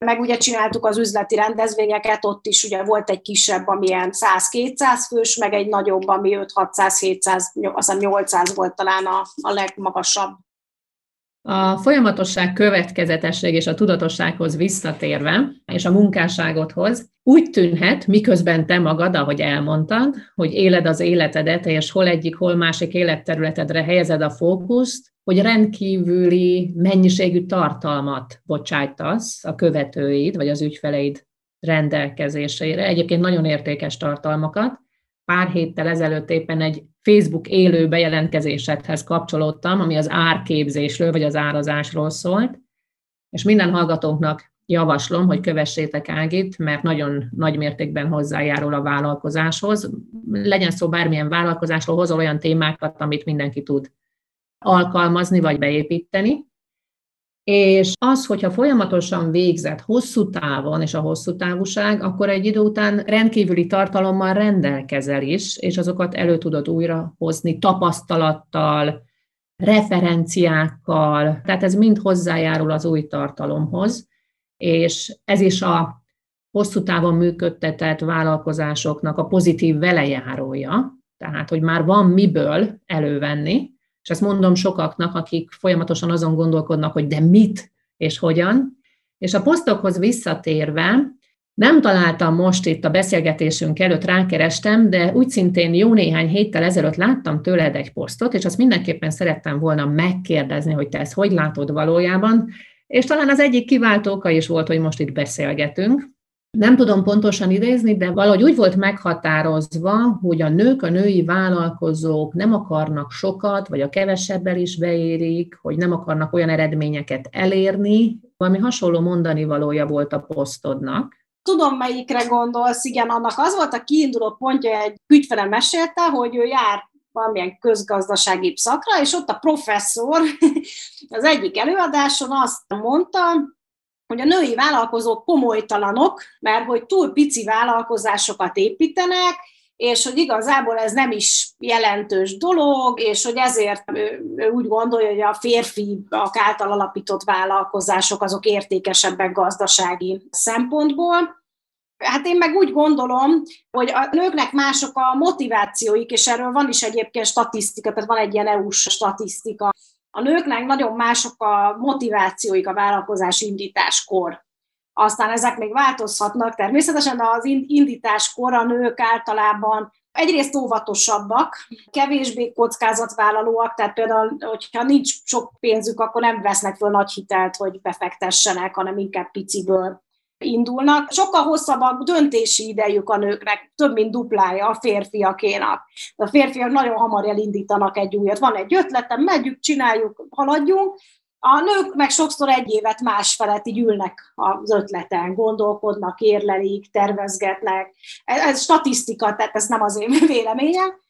meg ugye csináltuk az üzleti rendezvényeket, ott is ugye volt egy kisebb, ami ilyen 100-200 fős, meg egy nagyobb, ami 5-600-700, aztán 800 volt talán a, a legmagasabb. A folyamatosság, következetesség és a tudatossághoz visszatérve, és a munkásságodhoz, úgy tűnhet, miközben te magad, ahogy elmondtad, hogy éled az életedet, és hol egyik, hol másik életterületedre helyezed a fókuszt, hogy rendkívüli mennyiségű tartalmat bocsájtasz a követőid, vagy az ügyfeleid rendelkezésére. Egyébként nagyon értékes tartalmakat. Pár héttel ezelőtt éppen egy Facebook élő bejelentkezésedhez kapcsolódtam, ami az árképzésről, vagy az árazásról szólt, és minden hallgatónknak javaslom, hogy kövessétek Ágit, mert nagyon nagy mértékben hozzájárul a vállalkozáshoz. Legyen szó bármilyen vállalkozásról, hozol olyan témákat, amit mindenki tud alkalmazni vagy beépíteni. És az, hogyha folyamatosan végzett hosszú távon, és a hosszú távúság, akkor egy idő után rendkívüli tartalommal rendelkezel is, és azokat elő tudod újra hozni tapasztalattal, referenciákkal, tehát ez mind hozzájárul az új tartalomhoz, és ez is a hosszú távon működtetett vállalkozásoknak a pozitív velejárója, tehát hogy már van miből elővenni, és ezt mondom sokaknak, akik folyamatosan azon gondolkodnak, hogy de mit és hogyan. És a posztokhoz visszatérve, nem találtam most itt a beszélgetésünk előtt, rákerestem, de úgy szintén jó néhány héttel ezelőtt láttam tőled egy posztot, és azt mindenképpen szerettem volna megkérdezni, hogy te ezt hogy látod valójában, és talán az egyik kiváltó oka is volt, hogy most itt beszélgetünk. Nem tudom pontosan idézni, de valahogy úgy volt meghatározva, hogy a nők, a női vállalkozók nem akarnak sokat, vagy a kevesebbel is beérik, hogy nem akarnak olyan eredményeket elérni. Valami hasonló mondani valója volt a posztodnak. Tudom, melyikre gondolsz, igen, annak az volt a kiinduló pontja, egy ügyfelem mesélte, hogy ő jár valamilyen közgazdasági szakra, és ott a professzor [laughs] az egyik előadáson azt mondta, hogy a női vállalkozók komolytalanok, mert hogy túl pici vállalkozásokat építenek, és hogy igazából ez nem is jelentős dolog, és hogy ezért ő, úgy gondolja, hogy a férfi által alapított vállalkozások azok értékesebbek gazdasági szempontból. Hát én meg úgy gondolom, hogy a nőknek mások a motivációik, és erről van is egyébként statisztika, tehát van egy ilyen EU-s statisztika. A nőknek nagyon mások a motivációik a vállalkozás indításkor. Aztán ezek még változhatnak természetesen, de az indításkor a nők általában egyrészt óvatosabbak, kevésbé kockázatvállalóak, tehát például, hogyha nincs sok pénzük, akkor nem vesznek föl nagy hitelt, hogy befektessenek, hanem inkább piciből indulnak. Sokkal hosszabb a döntési idejük a nőknek, több mint duplája a férfiakénak. A férfiak nagyon hamar elindítanak egy újat. Van egy ötletem, megyünk, csináljuk, haladjunk, a nők meg sokszor egy évet más felett így ülnek az ötleten, gondolkodnak, érlelik, tervezgetnek. Ez, ez statisztika, tehát ez nem az én [laughs] véleményem.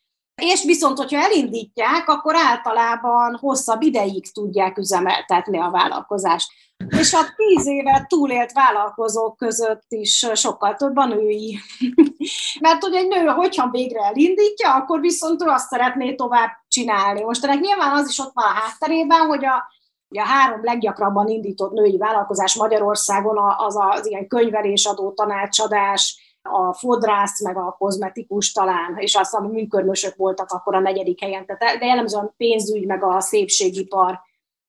És viszont, hogyha elindítják, akkor általában hosszabb ideig tudják üzemeltetni a vállalkozást. És a tíz évet túlélt vállalkozók között is sokkal több a női. [laughs] Mert hogy egy nő, hogyha végre elindítja, akkor viszont ő azt szeretné tovább csinálni. Most ennek nyilván az is ott van a hátterében, hogy a, a három leggyakrabban indított női vállalkozás Magyarországon az az ilyen könyvelésadó tanácsadás, a fodrász, meg a kozmetikus talán, és azt, ami műkörmösök voltak akkor a negyedik helyen. Tehát, de jellemzően a pénzügy, meg a szépségipar.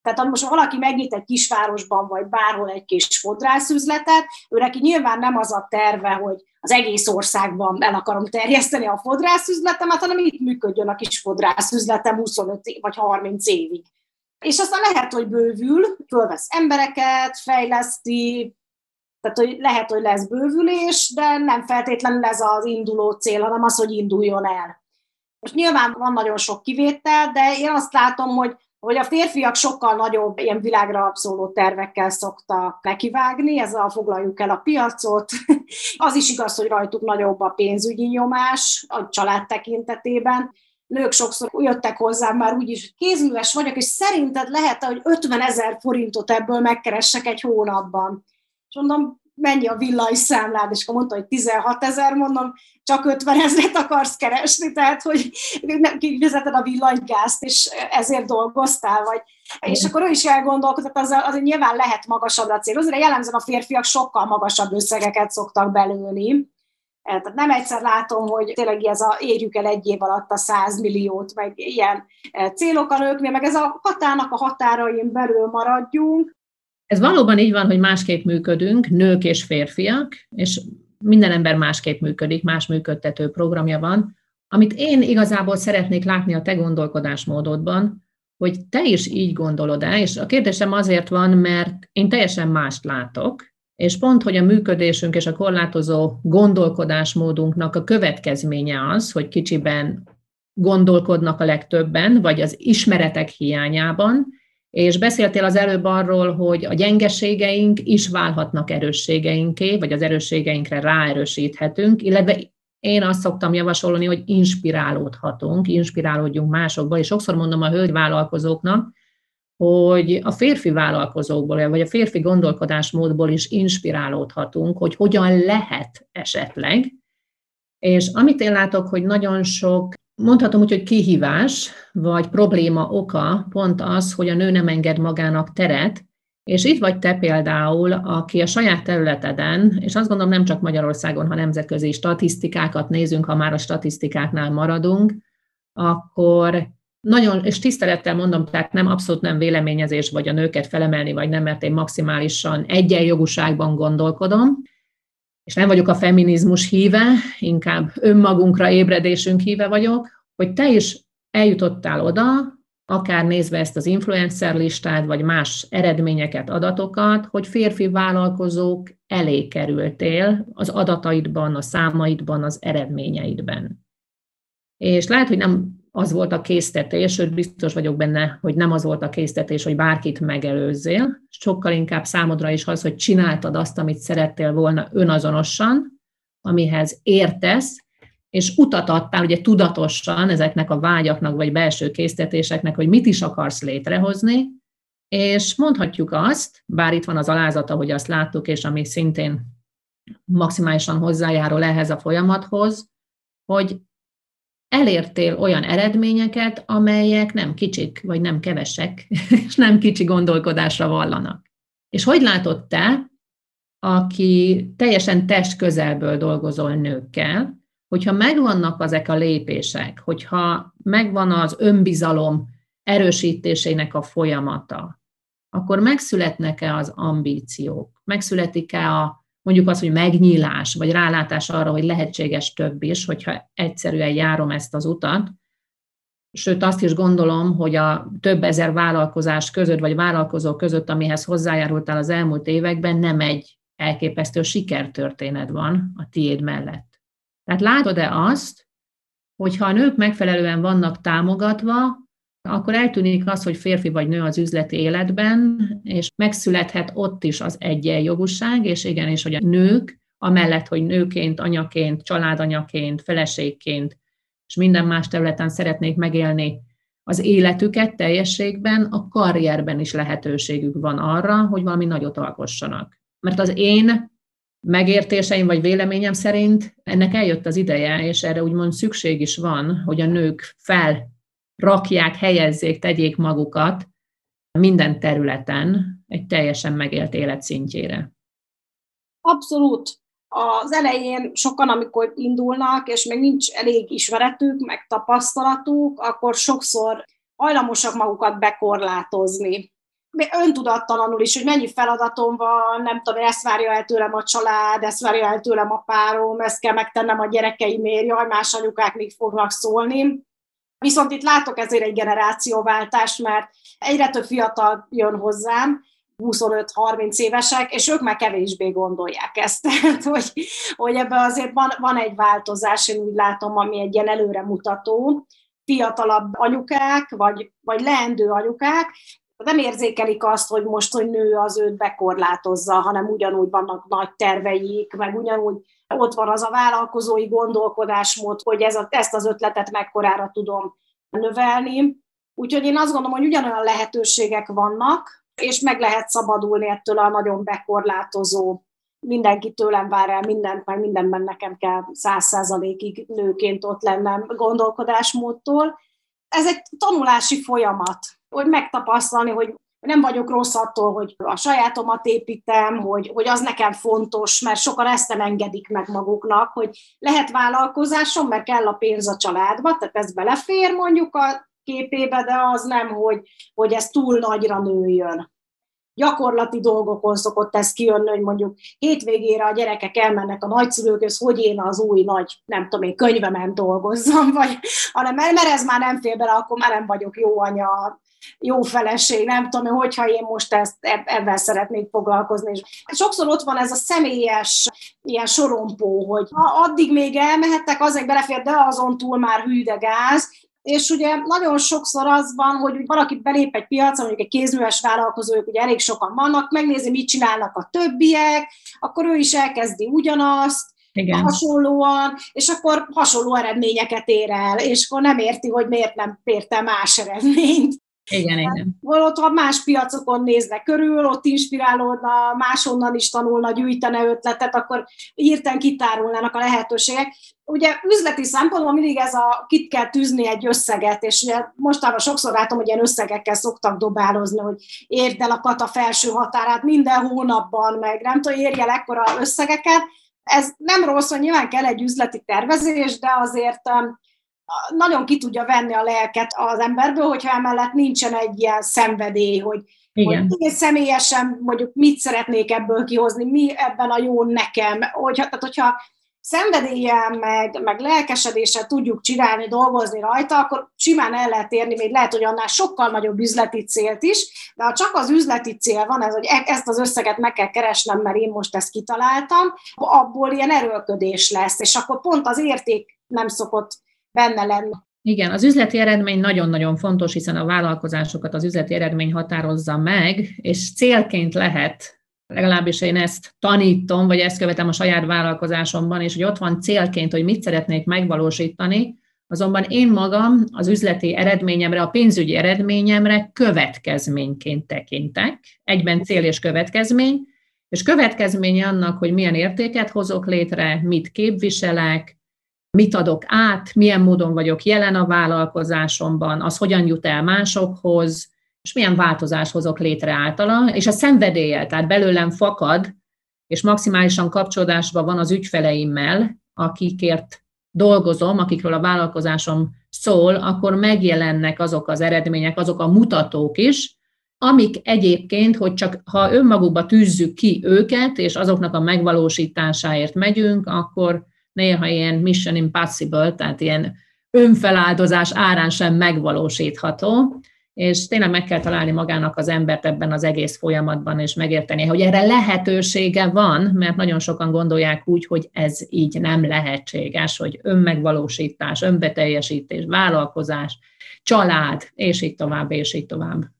Tehát ha most valaki megnyit egy kisvárosban, vagy bárhol egy kis fodrászüzletet, ő neki nyilván nem az a terve, hogy az egész országban el akarom terjeszteni a fodrászüzletemet, hanem itt működjön a kis fodrászüzletem 25 vagy 30 évig. És aztán lehet, hogy bővül, fölvesz embereket, fejleszti, tehát, hogy lehet, hogy lesz bővülés, de nem feltétlenül ez az induló cél, hanem az, hogy induljon el. Most nyilván van nagyon sok kivétel, de én azt látom, hogy hogy a férfiak sokkal nagyobb ilyen világra abszoló tervekkel szoktak nekivágni, ezzel foglaljuk el a piacot. [laughs] Az is igaz, hogy rajtuk nagyobb a pénzügyi nyomás a család tekintetében. Nők sokszor jöttek hozzám már úgy is, hogy kézműves vagyok, és szerinted lehet hogy 50 ezer forintot ebből megkeressek egy hónapban. És mondom, mennyi a villanyszámlád, és akkor mondta, hogy 16 ezer, mondom, csak 50 ezeret akarsz keresni, tehát, hogy nem kifizeted a villanygázt, és ezért dolgoztál, vagy. És akkor ő is elgondolkodott, az, az nyilván lehet magasabbra célozni, de jellemzően a férfiak sokkal magasabb összegeket szoktak belőni. E, tehát nem egyszer látom, hogy tényleg ez a érjük el egy év alatt a 100 milliót, meg ilyen e, célok a nőknél, meg ez a hatának a határain belül maradjunk, ez valóban így van, hogy másképp működünk, nők és férfiak, és minden ember másképp működik, más működtető programja van. Amit én igazából szeretnék látni a te gondolkodásmódodban, hogy te is így gondolod-e, és a kérdésem azért van, mert én teljesen mást látok, és pont, hogy a működésünk és a korlátozó gondolkodásmódunknak a következménye az, hogy kicsiben gondolkodnak a legtöbben, vagy az ismeretek hiányában, És beszéltél az előbb arról, hogy a gyengeségeink is válhatnak erősségeinké, vagy az erősségeinkre ráerősíthetünk, illetve én azt szoktam javasolni, hogy inspirálódhatunk, inspirálódjunk másokból, és sokszor mondom a hölgyvállalkozóknak, hogy a férfi vállalkozókból, vagy a férfi gondolkodásmódból is inspirálódhatunk, hogy hogyan lehet esetleg. És amit én látok, hogy nagyon sok, mondhatom úgy, hogy kihívás, vagy probléma oka pont az, hogy a nő nem enged magának teret, és itt vagy te például, aki a saját területeden, és azt gondolom nem csak Magyarországon, ha nemzetközi statisztikákat nézünk, ha már a statisztikáknál maradunk, akkor nagyon, és tisztelettel mondom, tehát nem abszolút nem véleményezés, vagy a nőket felemelni, vagy nem, mert én maximálisan egyenjogúságban gondolkodom, és nem vagyok a feminizmus híve, inkább önmagunkra ébredésünk híve vagyok, hogy te is eljutottál oda, akár nézve ezt az influencer listát, vagy más eredményeket, adatokat, hogy férfi vállalkozók elé kerültél az adataidban, a számaidban, az eredményeidben. És lehet, hogy nem az volt a késztetés, sőt biztos vagyok benne, hogy nem az volt a késztetés, hogy bárkit megelőzzél, sokkal inkább számodra is az, hogy csináltad azt, amit szerettél volna önazonosan, amihez értesz, és utat adtál ugye tudatosan ezeknek a vágyaknak, vagy belső késztetéseknek, hogy mit is akarsz létrehozni, és mondhatjuk azt, bár itt van az alázata, hogy azt láttuk, és ami szintén maximálisan hozzájárul ehhez a folyamathoz, hogy elértél olyan eredményeket, amelyek nem kicsik, vagy nem kevesek, [laughs] és nem kicsi gondolkodásra vallanak. És hogy látod te, aki teljesen test közelből dolgozol nőkkel, hogyha megvannak ezek a lépések, hogyha megvan az önbizalom erősítésének a folyamata, akkor megszületnek-e az ambíciók, megszületik-e a mondjuk az, hogy megnyílás, vagy rálátás arra, hogy lehetséges több is, hogyha egyszerűen járom ezt az utat. Sőt, azt is gondolom, hogy a több ezer vállalkozás között, vagy vállalkozó között, amihez hozzájárultál az elmúlt években, nem egy elképesztő sikertörténet van a tiéd mellett. Tehát látod-e azt, hogy ha a nők megfelelően vannak támogatva, akkor eltűnik az, hogy férfi vagy nő az üzleti életben, és megszülethet ott is az egyenjogúság, és igenis, hogy a nők, amellett, hogy nőként, anyaként, családanyaként, feleségként, és minden más területen szeretnék megélni az életüket teljességben, a karrierben is lehetőségük van arra, hogy valami nagyot alkossanak. Mert az én megértéseim vagy véleményem szerint ennek eljött az ideje, és erre úgymond szükség is van, hogy a nők fel rakják, helyezzék, tegyék magukat minden területen egy teljesen megélt élet szintjére. Abszolút. Az elején sokan, amikor indulnak, és még nincs elég ismeretük, meg tapasztalatuk, akkor sokszor hajlamosak magukat bekorlátozni. Öntudattalanul is, hogy mennyi feladatom van, nem tudom, ezt várja el tőlem a család, ezt várja el tőlem a párom, ezt kell megtennem a gyerekeimért, jaj, más anyukák még fognak szólni Viszont itt látok ezért egy generációváltást, mert egyre több fiatal jön hozzám, 25-30 évesek, és ők már kevésbé gondolják ezt. [laughs] Tehát, hogy, hogy ebben azért van, van egy változás, én úgy látom, ami egy ilyen előremutató. Fiatalabb anyukák, vagy, vagy leendő anyukák, nem érzékelik azt, hogy most, hogy nő az őt bekorlátozza, hanem ugyanúgy vannak nagy terveik, meg ugyanúgy ott van az a vállalkozói gondolkodásmód, hogy ez a, ezt az ötletet mekkorára tudom növelni. Úgyhogy én azt gondolom, hogy ugyanolyan lehetőségek vannak, és meg lehet szabadulni ettől a nagyon bekorlátozó, mindenki tőlem vár el mindent, meg mindenben nekem kell száz százalékig nőként ott lennem gondolkodásmódtól. Ez egy tanulási folyamat, hogy megtapasztalni, hogy nem vagyok rossz attól, hogy a sajátomat építem, hogy, hogy az nekem fontos, mert sokan ezt nem engedik meg maguknak, hogy lehet vállalkozásom, mert kell a pénz a családba, tehát ez belefér mondjuk a képébe, de az nem, hogy, hogy ez túl nagyra nőjön. Gyakorlati dolgokon szokott ez kijönni, hogy mondjuk hétvégére a gyerekek elmennek a nagyszülőkhöz, hogy én az új nagy, nem tudom én, könyvemen dolgozzam, vagy, hanem mert ez már nem fér bele, akkor már nem vagyok jó anya, jó feleség, nem tudom, hogyha én most ezt, ebben szeretnék foglalkozni. Sokszor ott van ez a személyes ilyen sorompó, hogy ha addig még elmehettek, azért belefér, de azon túl már hű de gáz, és ugye nagyon sokszor az van, hogy valaki belép egy piacra, mondjuk egy kézműves vállalkozók, ugye elég sokan vannak, megnézi, mit csinálnak a többiek, akkor ő is elkezdi ugyanazt, igen. hasonlóan, és akkor hasonló eredményeket ér el, és akkor nem érti, hogy miért nem érte más eredményt. Igen, igen. Holott, ha más piacokon néznek körül, ott inspirálódna, máshonnan is tanulna, gyűjtene ötletet, akkor írten kitárulnának a lehetőségek. Ugye üzleti szempontból mindig ez a, kit kell tűzni egy összeget, és ugye mostanában sokszor látom, hogy ilyen összegekkel szoktak dobálozni, hogy érd el a kata felső határát minden hónapban, meg nem tudom, érj el ekkora összegeket. Ez nem rossz, hogy nyilván kell egy üzleti tervezés, de azért nagyon ki tudja venni a lelket az emberből, hogyha emellett nincsen egy ilyen szenvedély, hogy, Igen. hogy én személyesen mondjuk mit szeretnék ebből kihozni, mi ebben a jó nekem. Hogyha, tehát hogyha szenvedéllyel, meg, meg lelkesedéssel tudjuk csinálni, dolgozni rajta, akkor simán el lehet érni, még lehet, hogy annál sokkal nagyobb üzleti célt is, de ha csak az üzleti cél van, ez, hogy e, ezt az összeget meg kell keresnem, mert én most ezt kitaláltam, abból ilyen erőlködés lesz, és akkor pont az érték nem szokott benne lenni. Igen, az üzleti eredmény nagyon-nagyon fontos, hiszen a vállalkozásokat az üzleti eredmény határozza meg, és célként lehet, legalábbis én ezt tanítom, vagy ezt követem a saját vállalkozásomban, és hogy ott van célként, hogy mit szeretnék megvalósítani, azonban én magam az üzleti eredményemre, a pénzügyi eredményemre következményként tekintek, egyben cél és következmény, és következménye annak, hogy milyen értéket hozok létre, mit képviselek, mit adok át, milyen módon vagyok jelen a vállalkozásomban, az hogyan jut el másokhoz, és milyen változást hozok létre általa, és a szenvedélye, tehát belőlem fakad, és maximálisan kapcsolódásban van az ügyfeleimmel, akikért dolgozom, akikről a vállalkozásom szól, akkor megjelennek azok az eredmények, azok a mutatók is, amik egyébként, hogy csak ha önmagukba tűzzük ki őket, és azoknak a megvalósításáért megyünk, akkor néha ilyen mission impossible, tehát ilyen önfeláldozás árán sem megvalósítható, és tényleg meg kell találni magának az embert ebben az egész folyamatban, és megérteni, hogy erre lehetősége van, mert nagyon sokan gondolják úgy, hogy ez így nem lehetséges, hogy önmegvalósítás, önbeteljesítés, vállalkozás, család, és így tovább, és így tovább.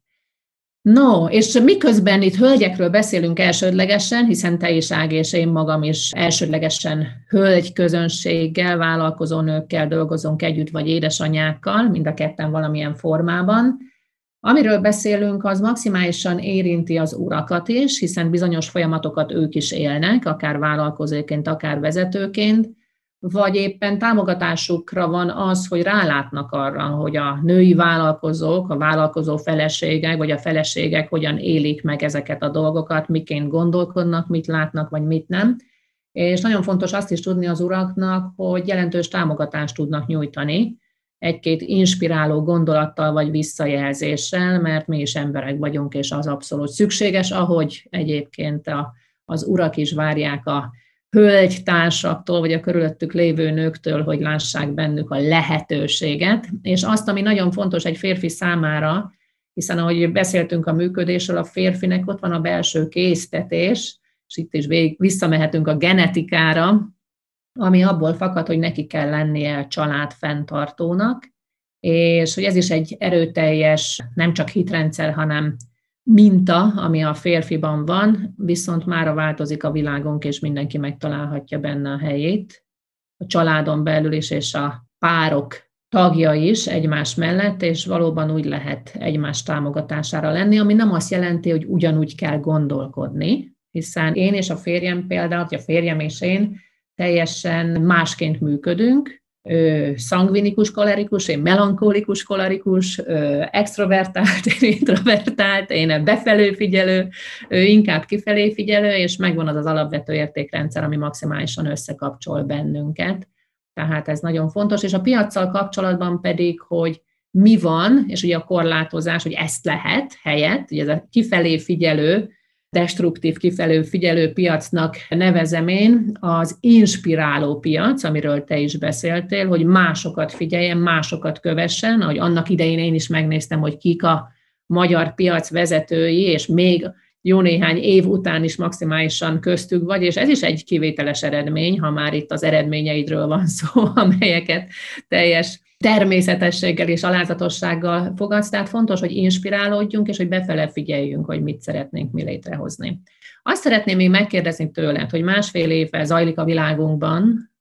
No, és miközben itt hölgyekről beszélünk elsődlegesen, hiszen te is Ág és én magam is elsődlegesen hölgy közönséggel, vállalkozó nőkkel dolgozunk együtt, vagy édesanyákkal, mind a ketten valamilyen formában. Amiről beszélünk, az maximálisan érinti az urakat is, hiszen bizonyos folyamatokat ők is élnek, akár vállalkozóként, akár vezetőként, vagy éppen támogatásukra van az, hogy rálátnak arra, hogy a női vállalkozók, a vállalkozó feleségek, vagy a feleségek hogyan élik meg ezeket a dolgokat, miként gondolkodnak, mit látnak, vagy mit nem. És nagyon fontos azt is tudni az uraknak, hogy jelentős támogatást tudnak nyújtani, egy-két inspiráló gondolattal vagy visszajelzéssel, mert mi is emberek vagyunk, és az abszolút szükséges, ahogy egyébként a, az urak is várják a hölgytársaktól, vagy a körülöttük lévő nőktől, hogy lássák bennük a lehetőséget, és azt, ami nagyon fontos egy férfi számára, hiszen ahogy beszéltünk a működésről, a férfinek ott van a belső késztetés, és itt is vég, visszamehetünk a genetikára, ami abból fakad, hogy neki kell lennie család fenntartónak, és hogy ez is egy erőteljes, nem csak hitrendszer, hanem minta, ami a férfiban van, viszont mára változik a világunk, és mindenki megtalálhatja benne a helyét. A családon belül is, és a párok tagja is egymás mellett, és valóban úgy lehet egymás támogatására lenni, ami nem azt jelenti, hogy ugyanúgy kell gondolkodni, hiszen én és a férjem például, a férjem és én teljesen másként működünk, szangvinikus kolerikus, én melankolikus kolerikus, extrovertált, [laughs] én introvertált, én befelé figyelő, ő inkább kifelé figyelő, és megvan az az alapvető értékrendszer, ami maximálisan összekapcsol bennünket. Tehát ez nagyon fontos, és a piaccal kapcsolatban pedig, hogy mi van, és ugye a korlátozás, hogy ezt lehet helyett, ugye ez a kifelé figyelő, destruktív kifelő figyelő piacnak nevezem én, az inspiráló piac, amiről te is beszéltél, hogy másokat figyeljen, másokat kövessen, ahogy annak idején én is megnéztem, hogy kik a magyar piac vezetői, és még jó néhány év után is maximálisan köztük vagy, és ez is egy kivételes eredmény, ha már itt az eredményeidről van szó, [laughs] amelyeket teljes természetességgel és alázatossággal fogadsz, tehát fontos, hogy inspirálódjunk, és hogy befele figyeljünk, hogy mit szeretnénk mi létrehozni. Azt szeretném még megkérdezni tőled, hogy másfél éve zajlik a világunkban,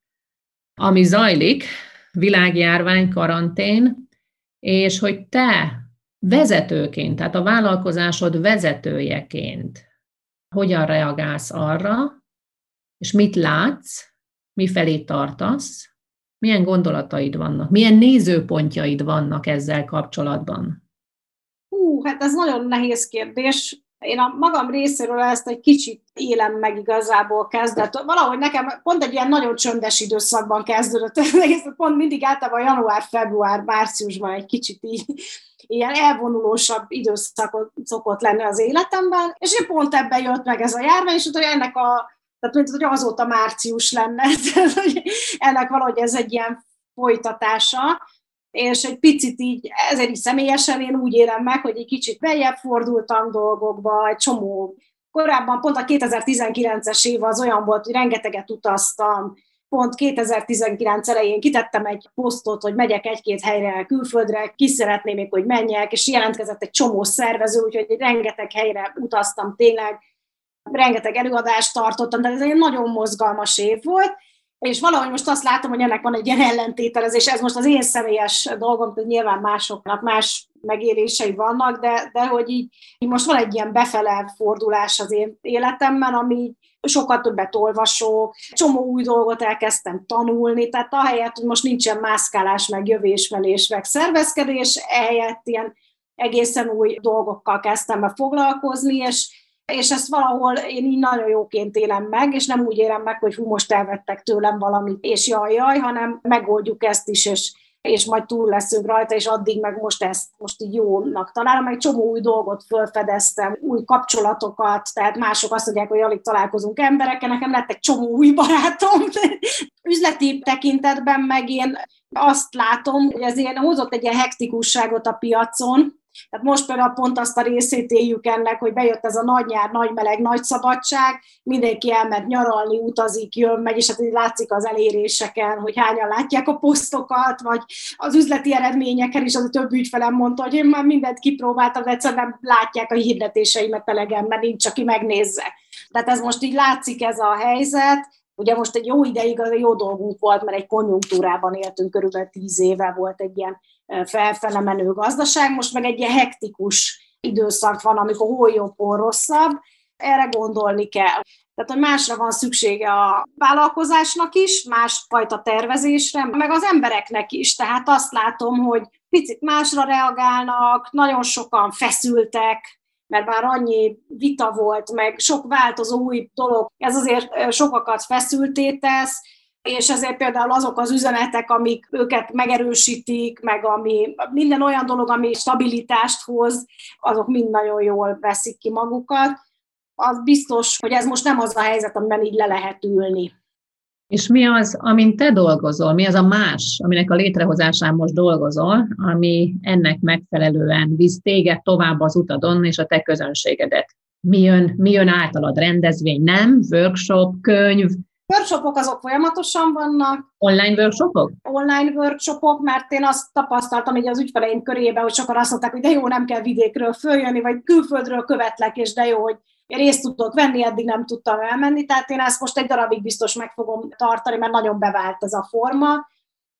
ami zajlik, világjárvány, karantén, és hogy te vezetőként, tehát a vállalkozásod vezetőjeként hogyan reagálsz arra, és mit látsz, mifelé tartasz, milyen gondolataid vannak, milyen nézőpontjaid vannak ezzel kapcsolatban? Hú, hát ez nagyon nehéz kérdés. Én a magam részéről ezt egy kicsit élem meg igazából kezdett. Valahogy nekem pont egy ilyen nagyon csöndes időszakban kezdődött [laughs] ez egész, pont mindig általában január, február, márciusban egy kicsit így ilyen elvonulósabb időszakot szokott lenni az életemben, és én pont ebben jött meg ez a járvány, és hogy ennek a tehát mint hogy azóta március lenne, tehát, [laughs] hogy ennek valahogy ez egy ilyen folytatása, és egy picit így, ezért is személyesen én úgy élem meg, hogy egy kicsit beljebb fordultam dolgokba, egy csomó, korábban pont a 2019-es év az olyan volt, hogy rengeteget utaztam, pont 2019 elején kitettem egy posztot, hogy megyek egy-két helyre külföldre, ki szeretném még, hogy menjek, és jelentkezett egy csomó szervező, úgyhogy rengeteg helyre utaztam tényleg, rengeteg előadást tartottam, de ez egy nagyon mozgalmas év volt, és valahogy most azt látom, hogy ennek van egy ilyen ellentételezés, ez most az én személyes dolgom, hogy nyilván másoknak más megélései vannak, de, de hogy így, így most van egy ilyen befele fordulás az én életemben, ami sokkal többet olvasok, csomó új dolgot elkezdtem tanulni, tehát ahelyett, hogy most nincsen mászkálás, meg jövésmenés, meg szervezkedés, ehelyett ilyen egészen új dolgokkal kezdtem be foglalkozni, és és ezt valahol én így nagyon jóként élem meg, és nem úgy élem meg, hogy hú, most elvettek tőlem valamit, és jaj, jaj, hanem megoldjuk ezt is, és, és majd túl leszünk rajta, és addig meg most ezt most így jónak találom, meg csomó új dolgot felfedeztem, új kapcsolatokat, tehát mások azt mondják, hogy alig találkozunk emberekkel, nekem lett egy csomó új barátom. [laughs] Üzleti tekintetben meg én azt látom, hogy ez ilyen hozott egy ilyen hektikusságot a piacon, tehát most például pont azt a részét éljük ennek, hogy bejött ez a nagy nyár, nagy meleg, nagy szabadság, mindenki elment nyaralni, utazik, jön, megy, és hát így látszik az eléréseken, hogy hányan látják a posztokat, vagy az üzleti eredményeken is az a több ügyfelem mondta, hogy én már mindent kipróbáltam, de egyszerűen látják a hirdetéseimet elegen, mert nincs, aki megnézze. Tehát ez most így látszik ez a helyzet, Ugye most egy jó ideig az jó dolgunk volt, mert egy konjunktúrában éltünk, körülbelül tíz éve volt egy ilyen felfele menő gazdaság, most meg egy ilyen hektikus időszak van, amikor hol jobb, hol rosszabb, erre gondolni kell. Tehát, hogy másra van szüksége a vállalkozásnak is, másfajta tervezésre, meg az embereknek is. Tehát azt látom, hogy picit másra reagálnak, nagyon sokan feszültek, mert már annyi vita volt, meg sok változó új dolog, ez azért sokakat feszülté tesz, és ezért például azok az üzenetek, amik őket megerősítik, meg ami minden olyan dolog, ami stabilitást hoz, azok mind nagyon jól veszik ki magukat. Az biztos, hogy ez most nem az a helyzet, amiben így le lehet ülni. És mi az, amin te dolgozol, mi az a más, aminek a létrehozásán most dolgozol, ami ennek megfelelően visz téged tovább az utadon és a te közönségedet? Mi jön, mi jön általad? Rendezvény, nem? Workshop, könyv, Workshopok azok folyamatosan vannak. Online workshopok? Online workshopok, mert én azt tapasztaltam hogy az ügyfeleim körében, hogy sokan azt mondták, hogy de jó, nem kell vidékről följönni, vagy külföldről követlek, és de jó, hogy részt tudok venni, eddig nem tudtam elmenni, tehát én ezt most egy darabig biztos meg fogom tartani, mert nagyon bevált ez a forma.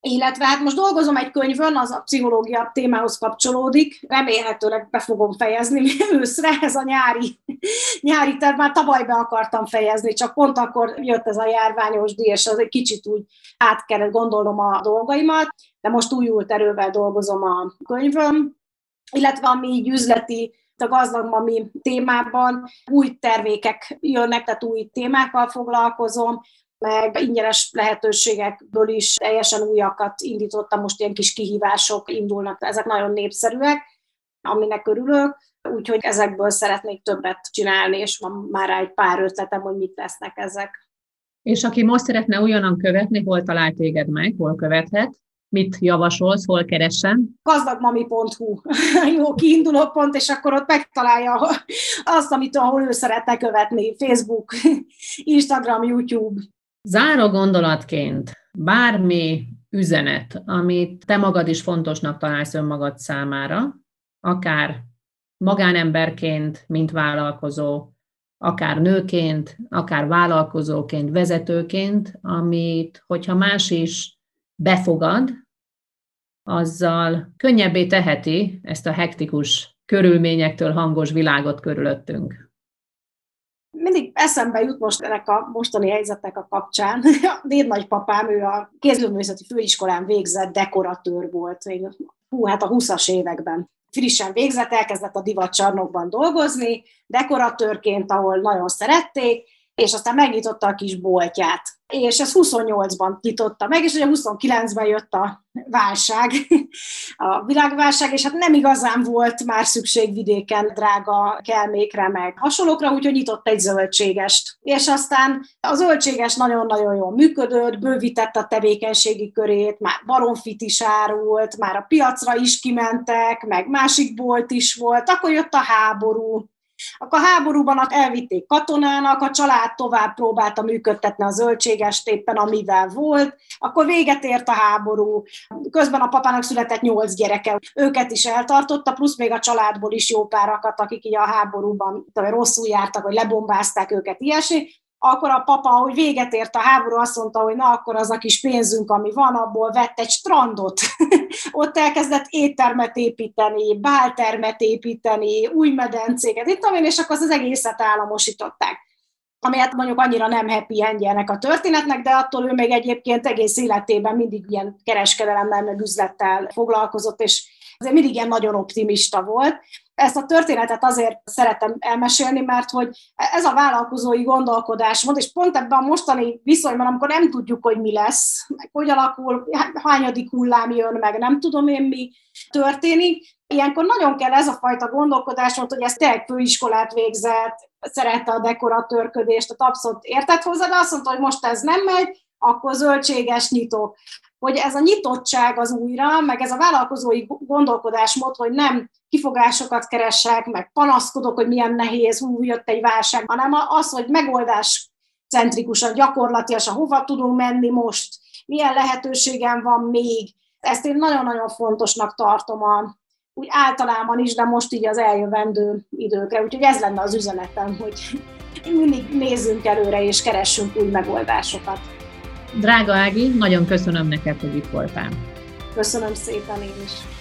Illetve hát most dolgozom egy könyvön, az a pszichológia témához kapcsolódik, remélhetőleg be fogom fejezni [laughs] őszre, ez a nyári, nyári terv, már tavaly be akartam fejezni, csak pont akkor jött ez a járványos díj, és az egy kicsit úgy át kellett gondolnom a dolgaimat, de most újult erővel dolgozom a könyvön, illetve ami így üzleti a gazdag mami témában új termékek jönnek, tehát új témákkal foglalkozom, meg ingyenes lehetőségekből is teljesen újakat indítottam, most ilyen kis kihívások indulnak, ezek nagyon népszerűek, aminek örülök, úgyhogy ezekből szeretnék többet csinálni, és van már egy pár ötletem, hogy mit lesznek ezek. És aki most szeretne újonnan követni, hol talál téged meg, hol követhet? Mit javasolsz, hol keresem? Gazdagmami.hu [laughs] jó kiinduló pont, és akkor ott megtalálja azt, amit ahol ő szeretne követni. Facebook, Instagram, YouTube. Záró gondolatként bármi üzenet, amit te magad is fontosnak találsz önmagad számára, akár magánemberként, mint vállalkozó, akár nőként, akár vállalkozóként, vezetőként, amit, hogyha más is befogad, azzal könnyebbé teheti ezt a hektikus körülményektől hangos világot körülöttünk. Mindig eszembe jut most ennek a mostani helyzetnek a kapcsán. [laughs] A dédnagypapám, ő a kézművészeti főiskolán végzett dekoratőr volt, még hú, hát a 20-as években frissen végzett, elkezdett a divatcsarnokban dolgozni, dekoratőrként, ahol nagyon szerették, és aztán megnyitotta a kis boltját. És ez 28-ban nyitotta meg, és ugye 29-ben jött a válság, [laughs] a világválság, és hát nem igazán volt már szükség vidéken drága kelmékre, meg hasonlókra, úgyhogy nyitott egy zöldségest. És aztán a zöldséges nagyon-nagyon jól működött, bővítette a tevékenységi körét, már baromfit is árult, már a piacra is kimentek, meg másik bolt is volt, akkor jött a háború, akkor a háborúban elvitték katonának, a család tovább próbálta működtetni a zöldségest éppen, amivel volt, akkor véget ért a háború, közben a papának született nyolc gyereke, őket is eltartotta, plusz még a családból is jó párakat, akik így a háborúban rosszul jártak, vagy lebombázták őket, ilyesmi, akkor a papa, hogy véget ért a háború, azt mondta, hogy na, akkor az a kis pénzünk, ami van, abból vett egy strandot. [laughs] Ott elkezdett éttermet építeni, báltermet építeni, új medencéket, itt én, és akkor az, az egészet államosították ami hát mondjuk annyira nem happy endje a történetnek, de attól ő még egyébként egész életében mindig ilyen kereskedelemmel, meg üzlettel foglalkozott, és azért mindig ilyen nagyon optimista volt. Ezt a történetet azért szeretem elmesélni, mert hogy ez a vállalkozói gondolkodásmód, és pont ebben a mostani viszonyban, amikor nem tudjuk, hogy mi lesz, meg hogy alakul, hányadik hullám jön, meg nem tudom én mi történik, ilyenkor nagyon kell ez a fajta gondolkodásmód, hogy ezt te főiskolát végzett, szerette a dekoratőrködést, a abszolút értett hozzá, de azt mondta, hogy most ez nem megy, akkor zöldséges nyitok hogy ez a nyitottság az újra, meg ez a vállalkozói gondolkodásmód, hogy nem kifogásokat keresek, meg panaszkodok, hogy milyen nehéz, hú, jött egy válság, hanem az, hogy megoldás centrikusan, gyakorlatilag, hova tudunk menni most, milyen lehetőségem van még. Ezt én nagyon-nagyon fontosnak tartom a, úgy általában is, de most így az eljövendő időkre. Úgyhogy ez lenne az üzenetem, hogy mindig nézzünk előre és keressünk új megoldásokat. Drága Ági, nagyon köszönöm neked, hogy itt voltál. Köszönöm szépen én is.